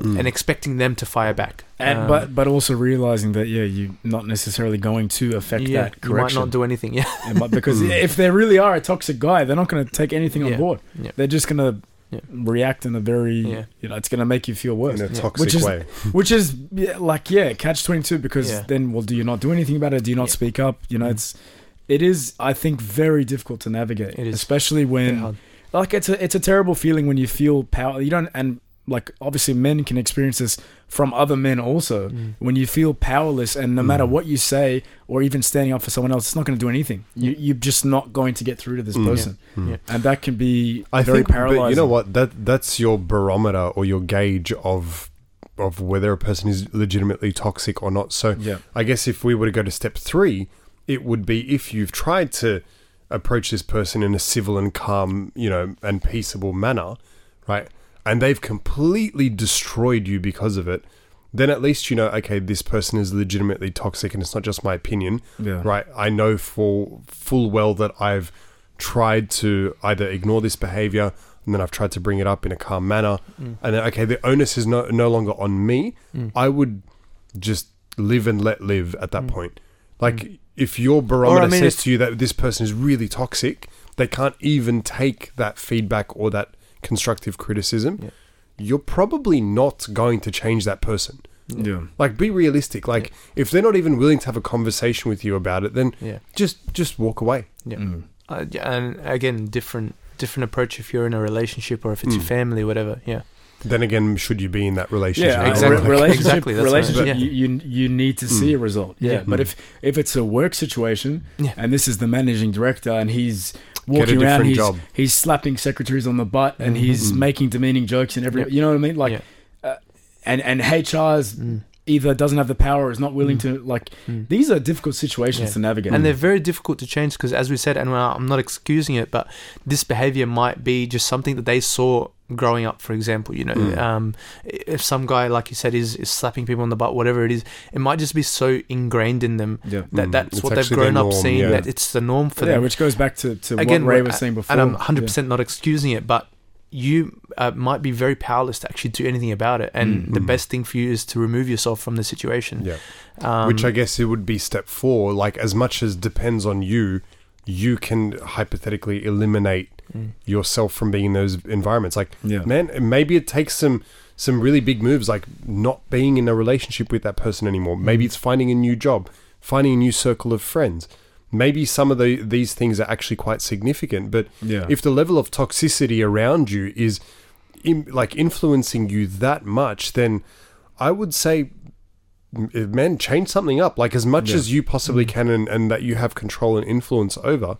Mm. and expecting them to fire back And, Um, but but also realizing that yeah, you're not necessarily going to affect yeah, that you might correction. not do anything yeah It might- because Mm. if they really are a toxic guy, they're not going to take anything Yeah. on board. Yeah. They're just going to Yeah. react in a very Yeah. you know it's going to make you feel worse. in a toxic Which is- way. Which is yeah, like yeah, catch twenty two because Yeah. then well, do you not do anything about it? Do you not Yeah. speak up? You know, Mm. it's it is I think very difficult to navigate, It is. especially when like it's a it's a terrible feeling when you feel power. You don't and like obviously men can experience this from other men also. Mm. When you feel powerless and no matter Mm. what you say or even standing up for someone else, it's not going to do anything. You, you're just not going to get through to this Mm. person, Mm. Yeah. and that can be I very think, paralyzing. but you know what? That that's your barometer or your gauge of of whether a person is legitimately toxic or not. So Yeah, I guess if we were to go to step three, it would be if you've tried to approach this person in a civil and calm, you know, and peaceable manner, right? And they've completely destroyed you because of it, then at least you know, okay, this person is legitimately toxic and it's not just my opinion, yeah, right? I know for full well that I've tried to either ignore this behavior and then I've tried to bring it up in a calm manner. Mm. And then, okay, the onus is no, no longer on me. Mm. I would just live and let live at that Mm. point. Like, Mm. if your barometer mean, says to you that this person is really toxic, they can't even take that feedback or that constructive criticism. Yeah. You're probably not going to change that person. yeah. Like, be realistic. Like, if they're not even willing to have a conversation with you about it, then yeah just just walk away. Yeah. Mm. uh, and again different different approach if you're in a relationship or if it's your Mm. family whatever yeah Then again, should you be in that relationship? Yeah, Exactly. Re- relationship, Exactly, that's what relationship. yeah. You, you you need to see Mm. a result. Yeah, Yeah. but Mm. if if it's a work situation Yeah. and this is the managing director and he's walking around. He's job. he's slapping secretaries on the butt and he's Mhm. making demeaning jokes and every. Yep. You know what I mean? Like, Yeah. uh, and and HR's Mm. either doesn't have the power or is not willing Mm. to like. Mm. These are difficult situations Yeah. to navigate. and they're very difficult to change because as we said and i'm not excusing it but this behavior might be just something that they saw growing up for example you know Mm. um, if some guy like you said is, is slapping people on the butt whatever it is it might just be so ingrained in them yeah. that Mm. that's It's what they've grown up seeing yeah. that it's the norm for yeah, them which goes back to, to Again, what Ray was saying before. and i'm 100% not excusing it but you uh, might be very powerless to actually do anything about it and the Mhm. best thing for you is to remove yourself from the situation Yeah. um, Which I guess it would be step four. Like, as much as depends on you, you can hypothetically eliminate mm, yourself from being in those environments. Like, Yeah. man, maybe it takes some some really big moves, like not being in a relationship with that person anymore. Maybe it's finding a new job, finding a new circle of friends. Maybe some of the these things are actually quite significant, but Yeah. if the level of toxicity around you is in, like influencing you that much, then I would say, m- man, change something up. Like as much Yeah. as you possibly can, and, and that you have control and influence over.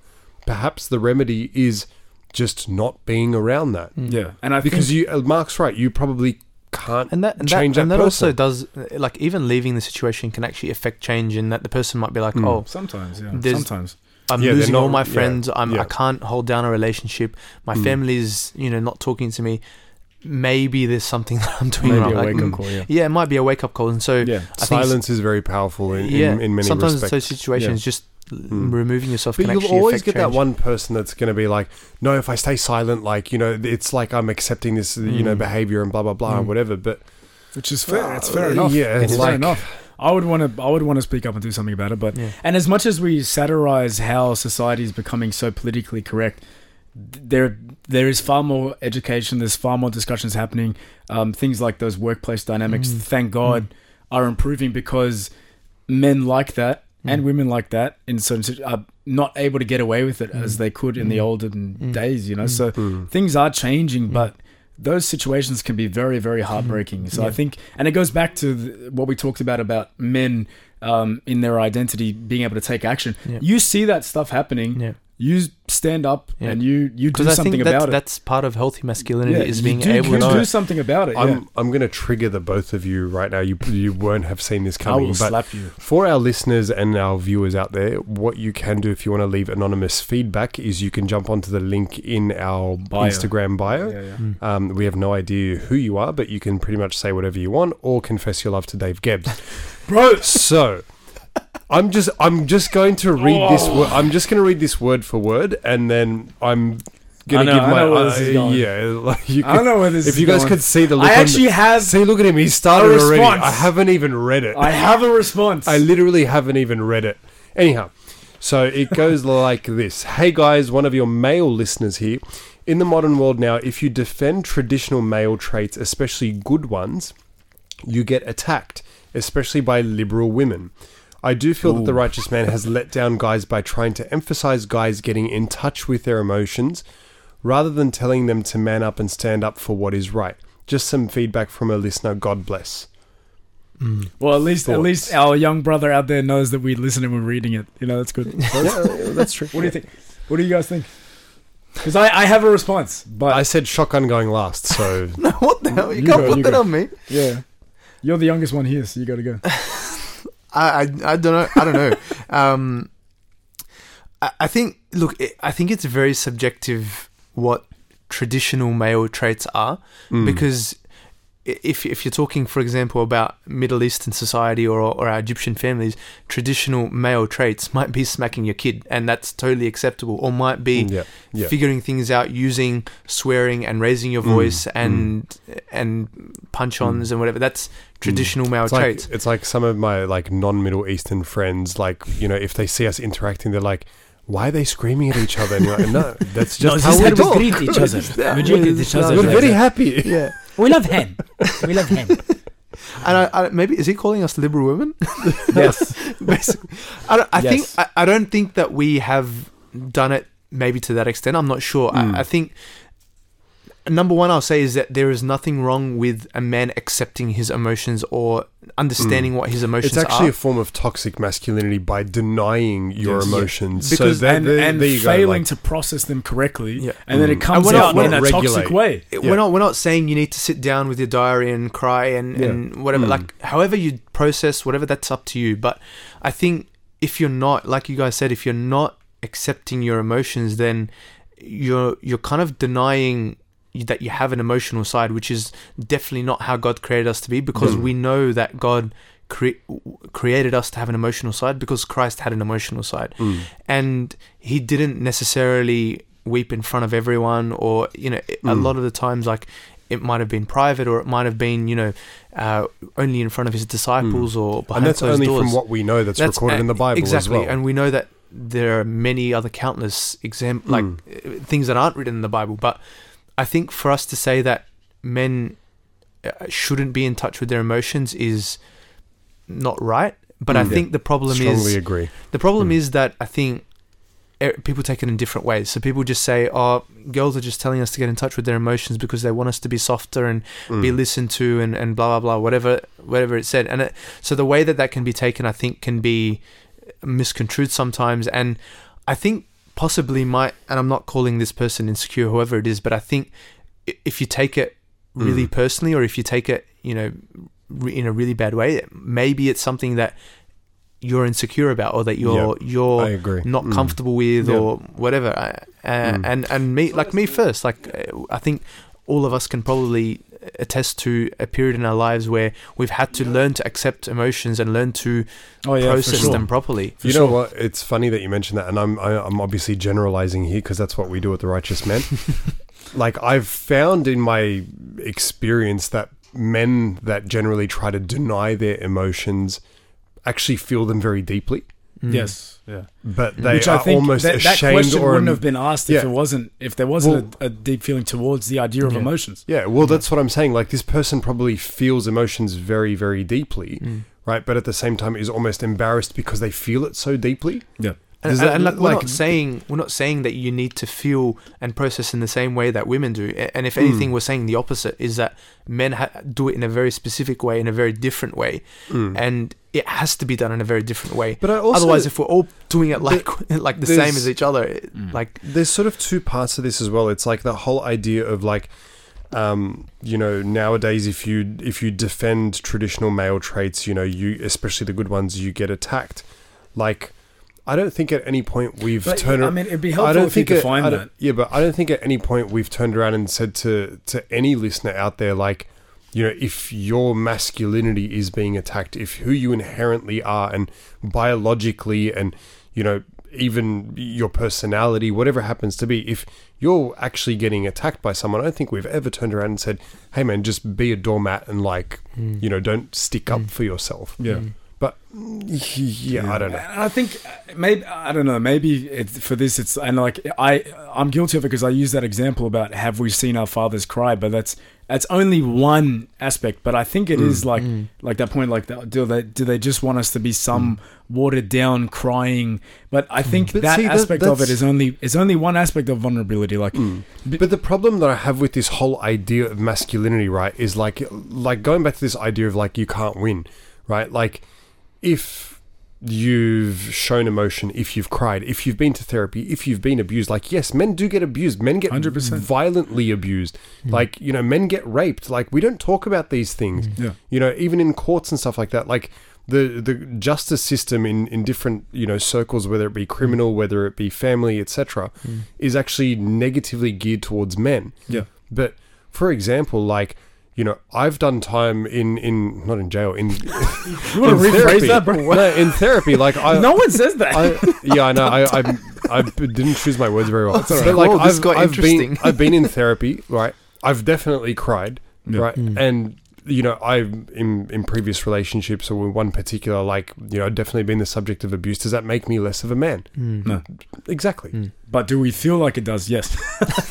Perhaps the remedy is just not being around that, mm. yeah. And I because think, you, uh, Mark's right. You probably can't and that and change that, that, and that also does uh, like even leaving the situation can actually affect change in that the person might be like Mm. oh sometimes, yeah. Sometimes. i'm Yeah, they're losing all not- my yeah, friends i'm yeah. i can't hold down a relationship my Mm. family's you know not talking to me maybe there's something that i'm doing Maybe wrong a Like, wake mm, up call, yeah. yeah it might be a wake-up call and so Yeah. I think Silence is very powerful in, yeah in, in many sometimes respects. those situations just l- Mm. removing yourself But can you'll always affect get that one person that's going to be like, no, if I stay silent, like, you know, it's like I'm accepting this, you know, Mm. behavior and blah, blah, blah, or Mm. whatever. But Which is fair. It's Uh, fair enough. yeah, it's it's fair enough. I would want to. I would want to speak up and do something about it. But yeah. and as much as we satirize how society is becoming so politically correct, there there is far more education. There's far more discussions happening. Um, things like those workplace dynamics, Mm. thank God, are improving because men like that and Mm. women like that in certain situ- are not able to get away with it as Mm. they could in the Mm. olden Mm. days. You know, Mm. so things are changing, but those situations can be very, very heartbreaking. So I think, and it goes back to the, what we talked about about men um, in their identity being able to take action. Yeah. You see that stuff happening. yeah You stand up Yeah. and you you do because i something think that's, about it. that's part of healthy masculinity Yeah, is being do, able to do something about it. I'm, yeah. I'm going to trigger the both of you right now. You, you won't have seen this coming. I coming. will but slap you. For our listeners and our viewers out there, what you can do if you want to leave anonymous feedback is you can jump onto the link in our Bio. Instagram bio. Yeah, yeah. Mm. Um, we have no idea who you are, but you can pretty much say whatever you want or confess your love to Dave Gibbs. Bro, so, I'm just I'm just going to read this. Oh. Word, I'm just going to read this word for word, and then I'm gonna know- give I my know where this is uh, yeah. Like you I don't know where this if you guys going. could see the look. I on actually the, have. see. Look at him. He started already. I haven't even read it. I have a response. I literally haven't even read it. Anyhow, so it goes like this Hey guys, one of your male listeners here. In the modern world now, if you defend traditional male traits, especially good ones, you get attacked, especially by liberal women. I do feel that the righteous man has let down guys by trying to emphasize guys getting in touch with their emotions rather than telling them to man up and stand up for what is right. Just some feedback from a listener. God bless. Mm. well, at least at least our young brother out there knows that we listen and we're reading it. You know, that's good. yeah, that's true. What do you think? What do you guys think? Because I, I have a response, but I said shotgun going last, so no what the hell you, You can't go, put you that go. on me yeah, you're the youngest one here, so you got to go. I, I, I don't know. I don't know. um, I, I think. Look, it, I think it's very subjective what traditional male traits are mm. because if if you're talking, for example, about Middle Eastern society or or our Egyptian families, traditional male traits might be smacking your kid, and that's totally acceptable, or might be yeah, yeah. figuring things out using swearing and raising your Mm, voice mm. and and punch-ons and whatever. That's traditional male It's like, traits. it's like some of my like non-Middle Eastern friends, like you know, if they see us interacting, they're like, "Why are they screaming at each other?" And like, "No, that's just this how is we how to talk. greet each other. We greet each other. We're very happy." yeah. We love him. We love him. And I, I, maybe is he calling us liberal women? yes, Basically, I, don't, I Yes. think I, I don't think that we have done it maybe to that extent. I'm not sure. Mm. I, I think number one, I'll say is that there is nothing wrong with a man accepting his emotions or understanding what his emotions It's actually are. a form of toxic masculinity by denying your Yes. emotions. Because- so there- and, there- and there you go, failing like- to process them correctly, Yeah. and then Mm. it comes we're not- out in a not toxic way. It- Yeah. We're not we're not saying you need to sit down with your diary and cry and, Yeah. and whatever. Mm. Like however you process whatever that's up to you. But I think if you're not like you guys said, if you're not accepting your emotions, then you're you're kind of denying that you have an emotional side, which is definitely not how God created us to be. Because Mm. we know that God cre- created us to have an emotional side because Christ had an emotional side Mm. and he didn't necessarily weep in front of everyone or you know a Mm. lot of the times like it might have been private or it might have been you know uh, only in front of his disciples or behind Mm. and that's closed only doors from what we know that's, That's- recorded uh, in the Bible exactly as well. and we know that there are many other countless exam like Mm. uh, things that aren't written in the bible but i think for us to say that men uh, shouldn't be in touch with their emotions is not right but i Mm. think the problem Strongly is agree. the problem Mm. is that I think people take it in different ways. So people just say, "Oh, girls are just telling us to get in touch with their emotions because they want us to be softer and be Mm. listened to and, and blah blah blah whatever whatever it said." And it, so the way that that can be taken, I think, can be misconstrued sometimes. And I think possibly might, and I'm not calling this person insecure, whoever it is, but I think if you take it really Mm. personally, or if you take it, you know, re- in a really bad way, maybe it's something that you're insecure about, or that you're you're I agree. not Mm. comfortable with Yeah. or whatever. Uh, uh, Mm. And and me, like me first, like uh, I think all of us can probably attest to a period in our lives where we've had to learn to accept emotions and learn to Oh yeah, process sure. them properly. For you know what? It's funny that you mentioned that, and I'm I, I'm obviously generalizing here because that's what we do at the Righteous Men. like I've found in my experience that men that generally try to deny their emotions actually feel them very deeply. Mm. Yes, yeah. but mm. they Which are I think almost that, that ashamed question or wouldn't em- have been asked if Yeah. it wasn't if there wasn't a, a deep feeling towards the idea of Yeah. emotions. Yeah, well, mm. that's what I'm saying. Like, this person probably feels emotions very, very deeply, Mm. right? But at the same time, is almost embarrassed because they feel it so deeply. Yeah. And, Does that and, like, look we're like- not saying we're not saying that you need to feel and process in the same way that women do. And if Mm. anything, we're saying the opposite is that men ha- do it in a very specific way, in a very different way, Mm. and it has to be done in a very different way. But I also, Otherwise, if we're all doing it like like the same as each other, it- Mm. like there's sort of two parts to this as well. It's like the whole idea of like, um, you know, nowadays if you if you defend traditional male traits, you know, you especially the good ones, you get attacked. Like, I don't think at any point we've But, turned. I around mean, it'd be I helpful don't if you think it- define that. Yeah, but I don't think at any point we've turned around and said to to any listener out there like, you know, if your masculinity is being attacked, if who you inherently are and biologically and you know even your personality, whatever it happens to be, if you're actually getting attacked by someone, I don't think we've ever turned around and said, "Hey, man, just be a doormat and like, you know, don't stick up Mm. for yourself." Yeah. Mm. But yeah, I don't know. And I think uh, maybe I don't know. Maybe for this, it's and like I I'm guilty of it because I use that example about have we seen our fathers cry, but that's that's only one aspect. But I think it is Mm. like Mm. like that point. Like do they do they just want us to be some watered down crying? But I think But that see, that- aspect of it is only is only one aspect of vulnerability. Like Mm. But- But the problem that I have with this whole idea of masculinity, right, is like like going back to this idea of like you can't win, right? Like if you've shown emotion, if you've cried, if you've been to therapy, if you've been abused, like yes, men do get abused. Men get 100%. violently abused. Mm. Like, you know, men get raped. Like we don't talk about these things. Mm. yeah, You know, even in courts and stuff like that. Like the the justice system in in different, you know, circles whether it be criminal, mm. whether it be family, etc Mm. is actually negatively geared towards men. yeah. But for example, like you know, I've done time in in not in jail in. You want to rephrase therapy. that, bro? No, in therapy, like I. no one says that. I, yeah, I know. I, I I didn't choose my words very well. That's all right. But like, Whoa, I've, got I've been. I've been in therapy, right? I've definitely cried, Yeah. right? Mm. And you know, I've in in previous relationships or in one particular, like you know, definitely been the subject of abuse. Does that make me less of a man? Mm. No. Exactly. Mm. But do we feel like it does? Yes.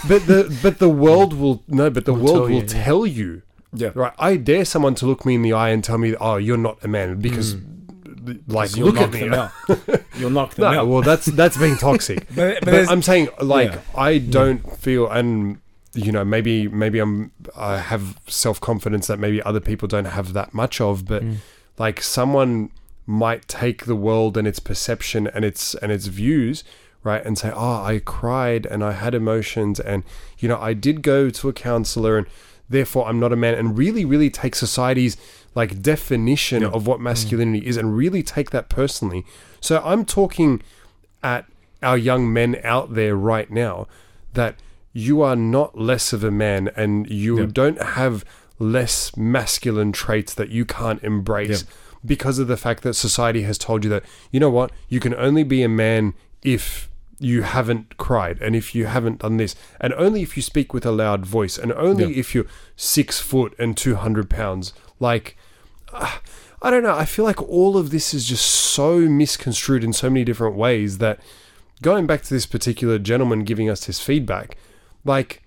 But the but the world will no, but the Will world tell will you, yeah. tell you Yeah. Right, I dare someone to look me in the eye and tell me, "Oh, you're not a man," because, like, you'll look at me. You'll knock them No, out. well, that's that's being toxic. but, but but I'm saying, like, Yeah. I don't feel, and you know, maybe maybe I'm I have self confidence that maybe other people don't have that much of, but Mm. like someone might take the world and its perception and its and its views right and say oh i cried and i had emotions and you know i did go to a counselor and therefore i'm not a man and really really take society's like definition Yeah. of what mm. masculinity is and really take that personally so i'm talking at our young men out there right now that you are not less of a man and you Yeah. don't have less masculine traits that you can't embrace because of the fact that society has told you that you know what you can only be a man if you haven't cried and if you haven't done this and only if you speak with a loud voice and only Yeah. if you're six foot and 200 pounds. Like ah, i don't know i feel like all of this is just so misconstrued in so many different ways that going back to this particular gentleman giving us his feedback like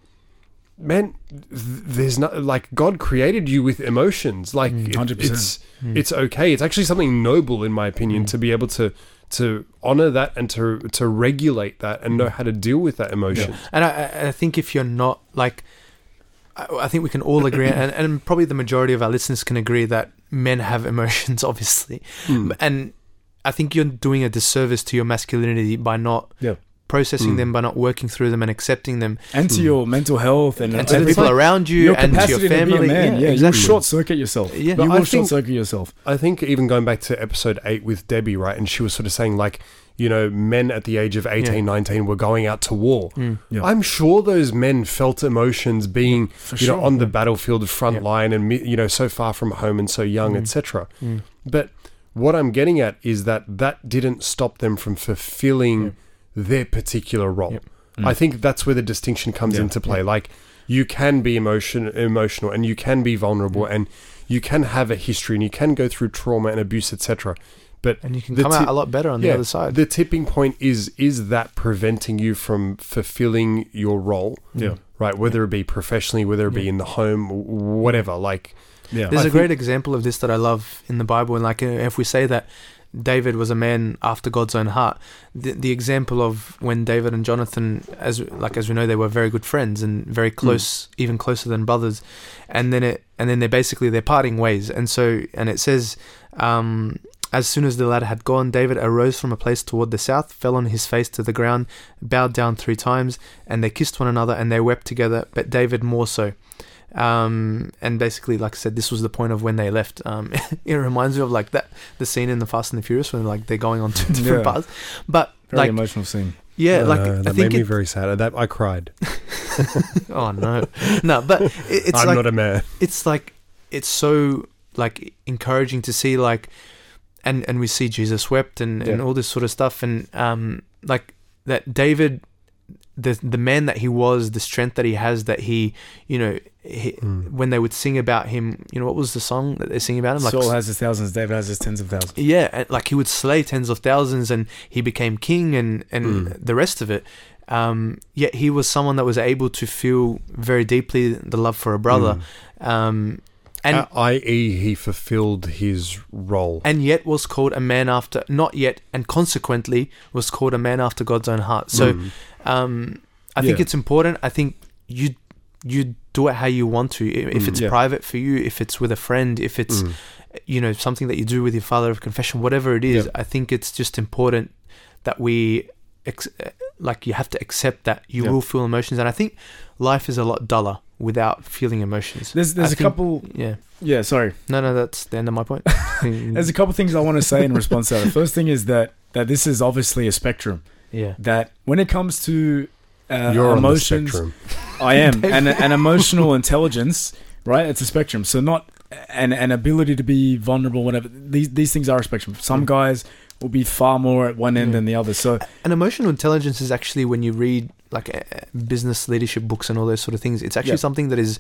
man th- there's not like god created you with emotions. Like Mm, it- 100%. it's it's okay. It's actually something noble in my opinion to be able to to honor that and to to regulate that and know how to deal with that emotion And I, I- I think if you're not like, I, I think we can all agree, and, and probably the majority of our listeners can agree that men have emotions, obviously, Mm. and I think you're doing a disservice to your masculinity by not Yeah. Processing Mm. them, by not working through them and accepting them, and to Mm. your mental health and, and to the people like around you, and to your capacity to be a family. man. Yeah, exactly. you short circuit yourself. Yeah. you will short circuit yourself. I think even going back to episode 8 with Debbie, right? And she was sort of saying, like, you know, men at the age of 18, Yeah. 19 were going out to war. Mm. Yeah. I'm sure those men felt emotions being, For you know, on the battlefield front Yeah. line and, you know, so far from home and so young, Mm. etc. Mm. But what I'm getting at is that that didn't stop them from fulfilling their particular role. Yep. Mm. I think that's where the distinction comes Yeah. into play. Like, you can be emotion, emotional and you can be vulnerable and you can have a history and you can go through trauma and abuse, etc. But and you can come ti- out a lot better on the other side. the tipping point is is that preventing you from fulfilling your role, Yeah, right? Whether it be professionally, whether it be Yeah. in the home, whatever. Like, yeah. There's I a great example of this that I love in the Bible, and like uh, if we say that David was a man after God's own heart, the, the example of when David and Jonathan, as like as we know, they were very good friends and very close, even closer than brothers, and then it and then they're basically they're parting ways, and so and it says. Um, as soon as the lad had gone, David arose from a place toward the south, fell on his face to the ground, bowed down three times, and they kissed one another and they wept together, but David more so. Um, and basically, like I said, this was the point of when they left. Um, it reminds me of like that the scene in the Fast and the Furious when like they're going on two different Yeah. paths. But Very like, emotional scene. yeah, like uh, I that think made me it, very sad. That I cried. oh no, no, but it, it's I'm like not a man. it's like it's so like encouraging to see like and and we see Jesus wept and, and all this sort of stuff and um like that David the the man that he was the strength that he has that he you know he, Mm. when they would sing about him you know what was the song that they sing about him like Saul has his thousands, David has his tens of thousands. yeah, and, like he would slay tens of thousands, and he became king, and and Mm. the rest of it. Um, yet he was someone that was able to feel very deeply the love for a brother, Mm. um, and Uh, i.e., he fulfilled his role. and yet was called a man after not yet, and consequently was called a man after God's own heart. So Mm. um, I think Yeah. it's important. I think you you do it how you want to. If Mm. it's Yeah. private for you, if it's with a friend, if it's Mm. you know something that you do with your father of confession whatever it is Yeah. i think it's just important that we ex- uh, like you have to accept that you Yeah. will feel emotions and i think life is a lot duller without feeling emotions There's there's I a think- couple. yeah Yeah, sorry. no no that's the end of my point There's a couple things I want to say in response to that. The first thing is that that this is obviously a spectrum. yeah That when it comes to uh, You're emotions. I am, and and emotional intelligence, right? It's a spectrum. So not an an ability to be vulnerable, whatever. These these things are a spectrum. Some Mm. guys will be far more at one end Mm. than the other. So and emotional intelligence is actually when you read like uh, business leadership books and all those sort of things it's actually Yeah. something that is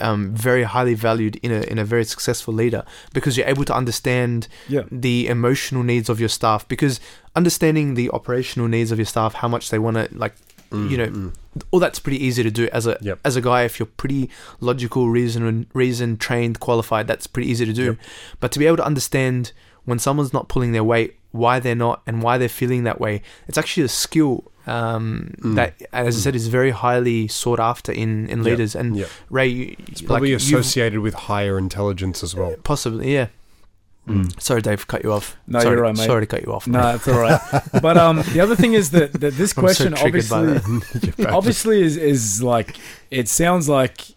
um, very highly valued in a in a very successful leader because you're able to understand yeah, the emotional needs of your staff because understanding the operational needs of your staff how much they want to like Mm, you know, mm. all that's pretty easy to do as a Yep. as a guy if you're pretty logical reason reason trained qualified that's pretty easy to do Yep. but to be able to understand when someone's not pulling their weight why they're not and why they're feeling that way it's actually a skill um, Mm. that, as I said, is very highly sought after in, in Yeah. leaders. And Yeah. Ray, you- It's like, probably you've- associated with higher intelligence as well. possibly, yeah. Mm. Sorry, Dave, cut you off. No, sorry, you're right, mate. Sorry to cut you off. No, it's all right. but um, the other thing is that, that this I'm so question obviously obviously is is like it sounds like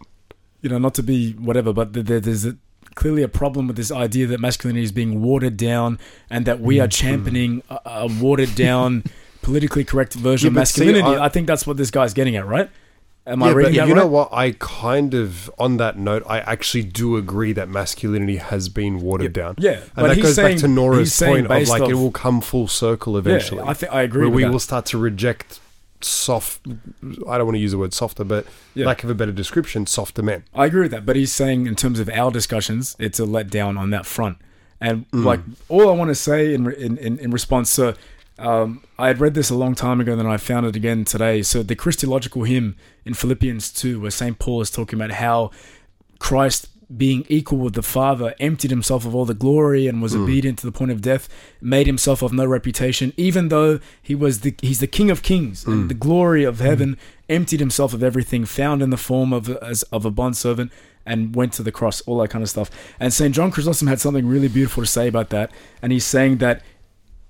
you know not to be whatever, but there, there's a, clearly a problem with this idea that masculinity is being watered down and that we are Mm. championing a, a watered down politically correct version of Yeah, but see, masculinity. I- I, think that's what this guy's getting at, right? Am I yeah, but reading that you right? know what? I kind of, on that note, I actually do agree that masculinity has been watered down. yeah, And but that goes saying, back to Nora's point of like off- it will come full circle eventually. Yeah, I think I agree where we that. will start to reject soft. I don't want to use the word softer, but Yeah. lack of a better description, softer men. I agree with that, but he's saying in terms of our discussions, it's a letdown on that front. And Mm. like all I want to say in, in in in response, so um, I had read this a long time ago, and then I found it again today. So the Christological hymn in Philippians two, where Saint Paul is talking about how Christ being equal with the Father emptied himself of all the glory and was Mm. obedient to the point of death, made himself of no reputation, even though he was the he's the King of Kings Mm. and the glory of heaven, emptied himself of everything, found in the form of as of a bondservant, and went to the cross, all that kind of stuff. And Saint John Chrysostom had something really beautiful to say about that, and he's saying that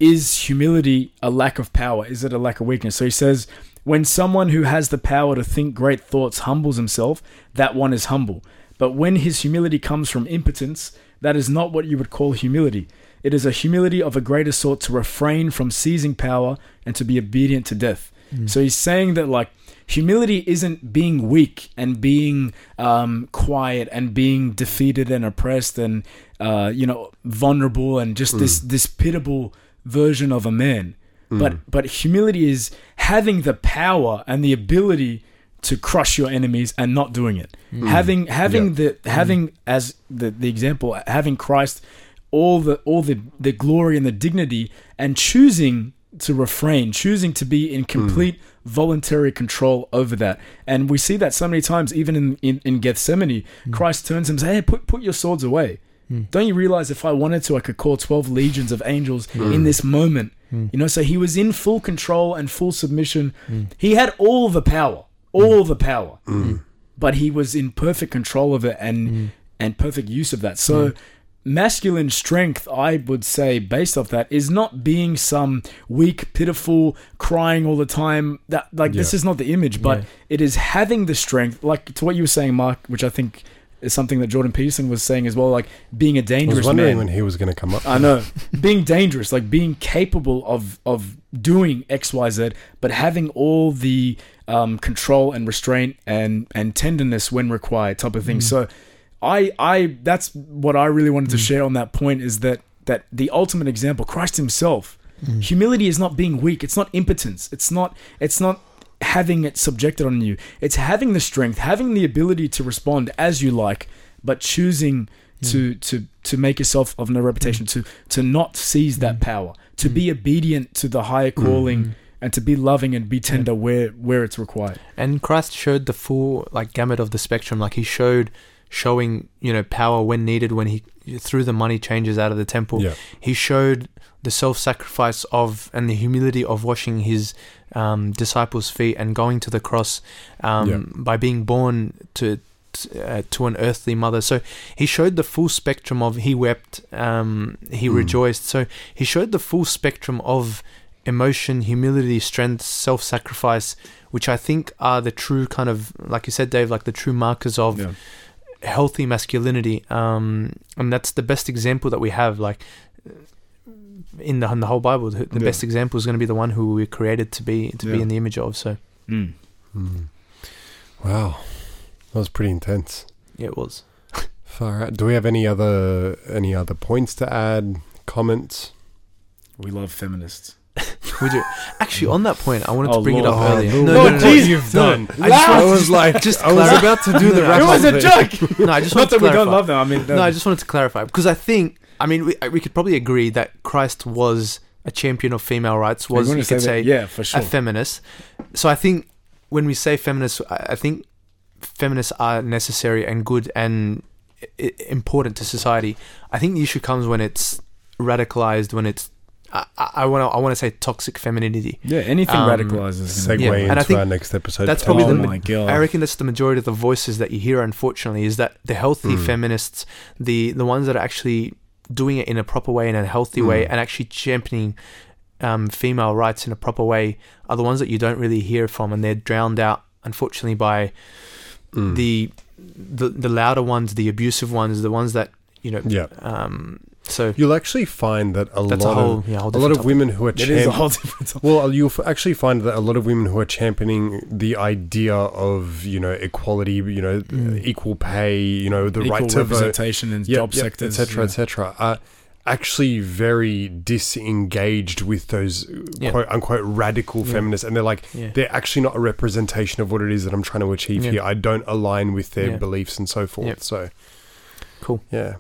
is humility a lack of power? Is it a lack of weakness? So he says, when someone who has the power to think great thoughts humbles himself, that one is humble. But when his humility comes from impotence, that is not what you would call humility. It is a humility of a greater sort to refrain from seizing power and to be obedient to death. Mm. So he's saying that like humility isn't being weak and being um, quiet and being defeated and oppressed and uh, you know vulnerable and just this this pitiable version of a man. But mm. but humility is having the power and the ability to crush your enemies and not doing it. Mm. Having having the mm. having as the the example having Christ all the all the the glory and the dignity and choosing to refrain, choosing to be in complete voluntary control over that. And we see that so many times, even in, in, in Gethsemane, Christ turns and says, Hey, put put your swords away. Mm. Don't you realize if I wanted to, I could call 12 legions of angels mm. in this moment? Mm. You know, so he was in full control and full submission. He had all the power, all the power, but he was in perfect control of it and and perfect use of that. So, masculine strength, I would say, based off that, is not being some weak, pitiful, crying all the time. That like this is not the image, but Yeah. it is having the strength. Like to what you were saying, Mark, which I think is something that Jordan Peterson was saying as well. Like being a I was dangerous wondering man. when he was going to come up. I know. being dangerous, like being capable of of doing X, Y, Z, but having all the um, control and restraint and and tenderness when required, type of thing. Mm. So, I I that's what I really wanted to mm. share on that point is that that the ultimate example, Christ Himself, mm. humility is not being weak. It's not impotence. It's not. It's not having it subjected on you. It's having the strength, having the ability to respond as you like, but choosing mm. to to to make yourself of no reputation, mm. to to not seize that mm. power, to be obedient to the higher calling, and to be loving and be tender where where it's required. And Christ showed the full like gamut of the spectrum. Like he showed showing, you know, power when needed when he threw the money changes out of the temple. Yeah. He showed the self-sacrifice of and the humility of washing his um, disciples' feet and going to the cross um, Yeah. by being born to to, uh, to an earthly mother. So he showed the full spectrum of he wept, um, he Mm. rejoiced. So he showed the full spectrum of emotion, humility, strength, self-sacrifice, which I think are the true kind of, like you said, Dave, like the true markers of Yeah. healthy masculinity. Um, and that's the best example that we have. Like in the in the whole Bible, the, the Yeah. best example is going to be the one who we created to be to be in the image of. So Mm. Mm. Wow, that was pretty intense. yeah, it was. Far out. Do we have any other any other points to add? Comments? We love feminists. We do. Actually, on that point, I wanted Oh, to bring it up Oh, earlier. Lord. No, Lord, no, no, no. you've done. I just I was like, just I was about to do the No, no, wrap It was up a joke. No, I just Not wanted to that we don't clarify. love them. I mean, No, I just wanted to clarify because I think I mean we, we could probably agree that Christ was a champion of female rights. Was you could that- say yeah, for sure. a feminist. So I think when we say feminist, I think feminists are necessary and good and important to society. I think the issue comes when it's radicalized, when it's I, I want to I want to say toxic femininity. Yeah, anything Um, radicalizes. Segue Yeah, and I into think our next episode. that's Oh probably the- my god! I reckon that's the majority of the voices that you hear. Unfortunately, is that the healthy Mm. feminists, the the ones that are actually doing it in a proper way, in a healthy way, Mm. and actually championing um, female rights in a proper way, are the ones that you don't really hear from, and they're drowned out, unfortunately, by Mm. the the the louder ones, the abusive ones, the ones that you know. yeah. Um, so You'll actually find that a that's a lot whole of yeah, whole a lot different of topic. women who are it is a whole different. topic. Well, you'll f- actually find that a lot of women who are championing the idea of you know equality, you know, Mm. equal pay, you know, the Equal right to vote, representation in job sectors, etc., yeah. etc., are actually very disengaged with those Yeah. quote unquote radical Yeah. feminists, and they're like, Yeah. they're actually not a representation of what it is that I'm trying to achieve Yeah. here. I don't align with their Yeah. beliefs and so forth. Yeah. So, Cool. yeah.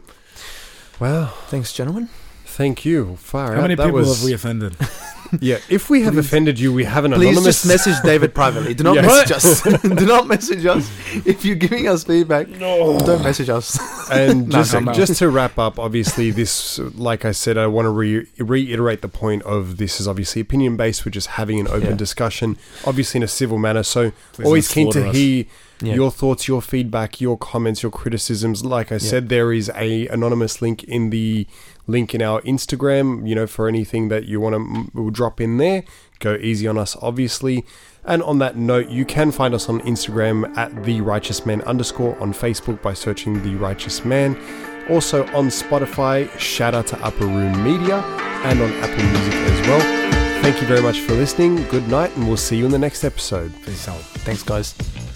Wow. Thanks, gentlemen. Thank you. Far How out. many That people was- have we offended? Yeah, if we have Please- offended you, we have an Please anonymous. just message David privately. Do not Yeah. message us. Do not message us. If you're giving us feedback, don't message us. And No, just, no, no. just to wrap up, obviously, this, like I said, I want to re- reiterate the point of this is obviously opinion based. We're just having an open Yeah. discussion, obviously in a civil manner. So, Please always keen to us. hear Yeah. your thoughts, your feedback, your comments, your criticisms. Like I said, there is a anonymous link in the link in our Instagram. You know, for anything that you want to drop in there, go easy on us, obviously. And on that note, you can find us on Instagram at the Righteous Man underscore on Facebook by searching the Righteous Man. Also on Spotify, shout out to Upper Room Media and on Apple Music as well. Thank you very much for listening. Good night, and we'll see you in the next episode. Peace out. Thanks, guys.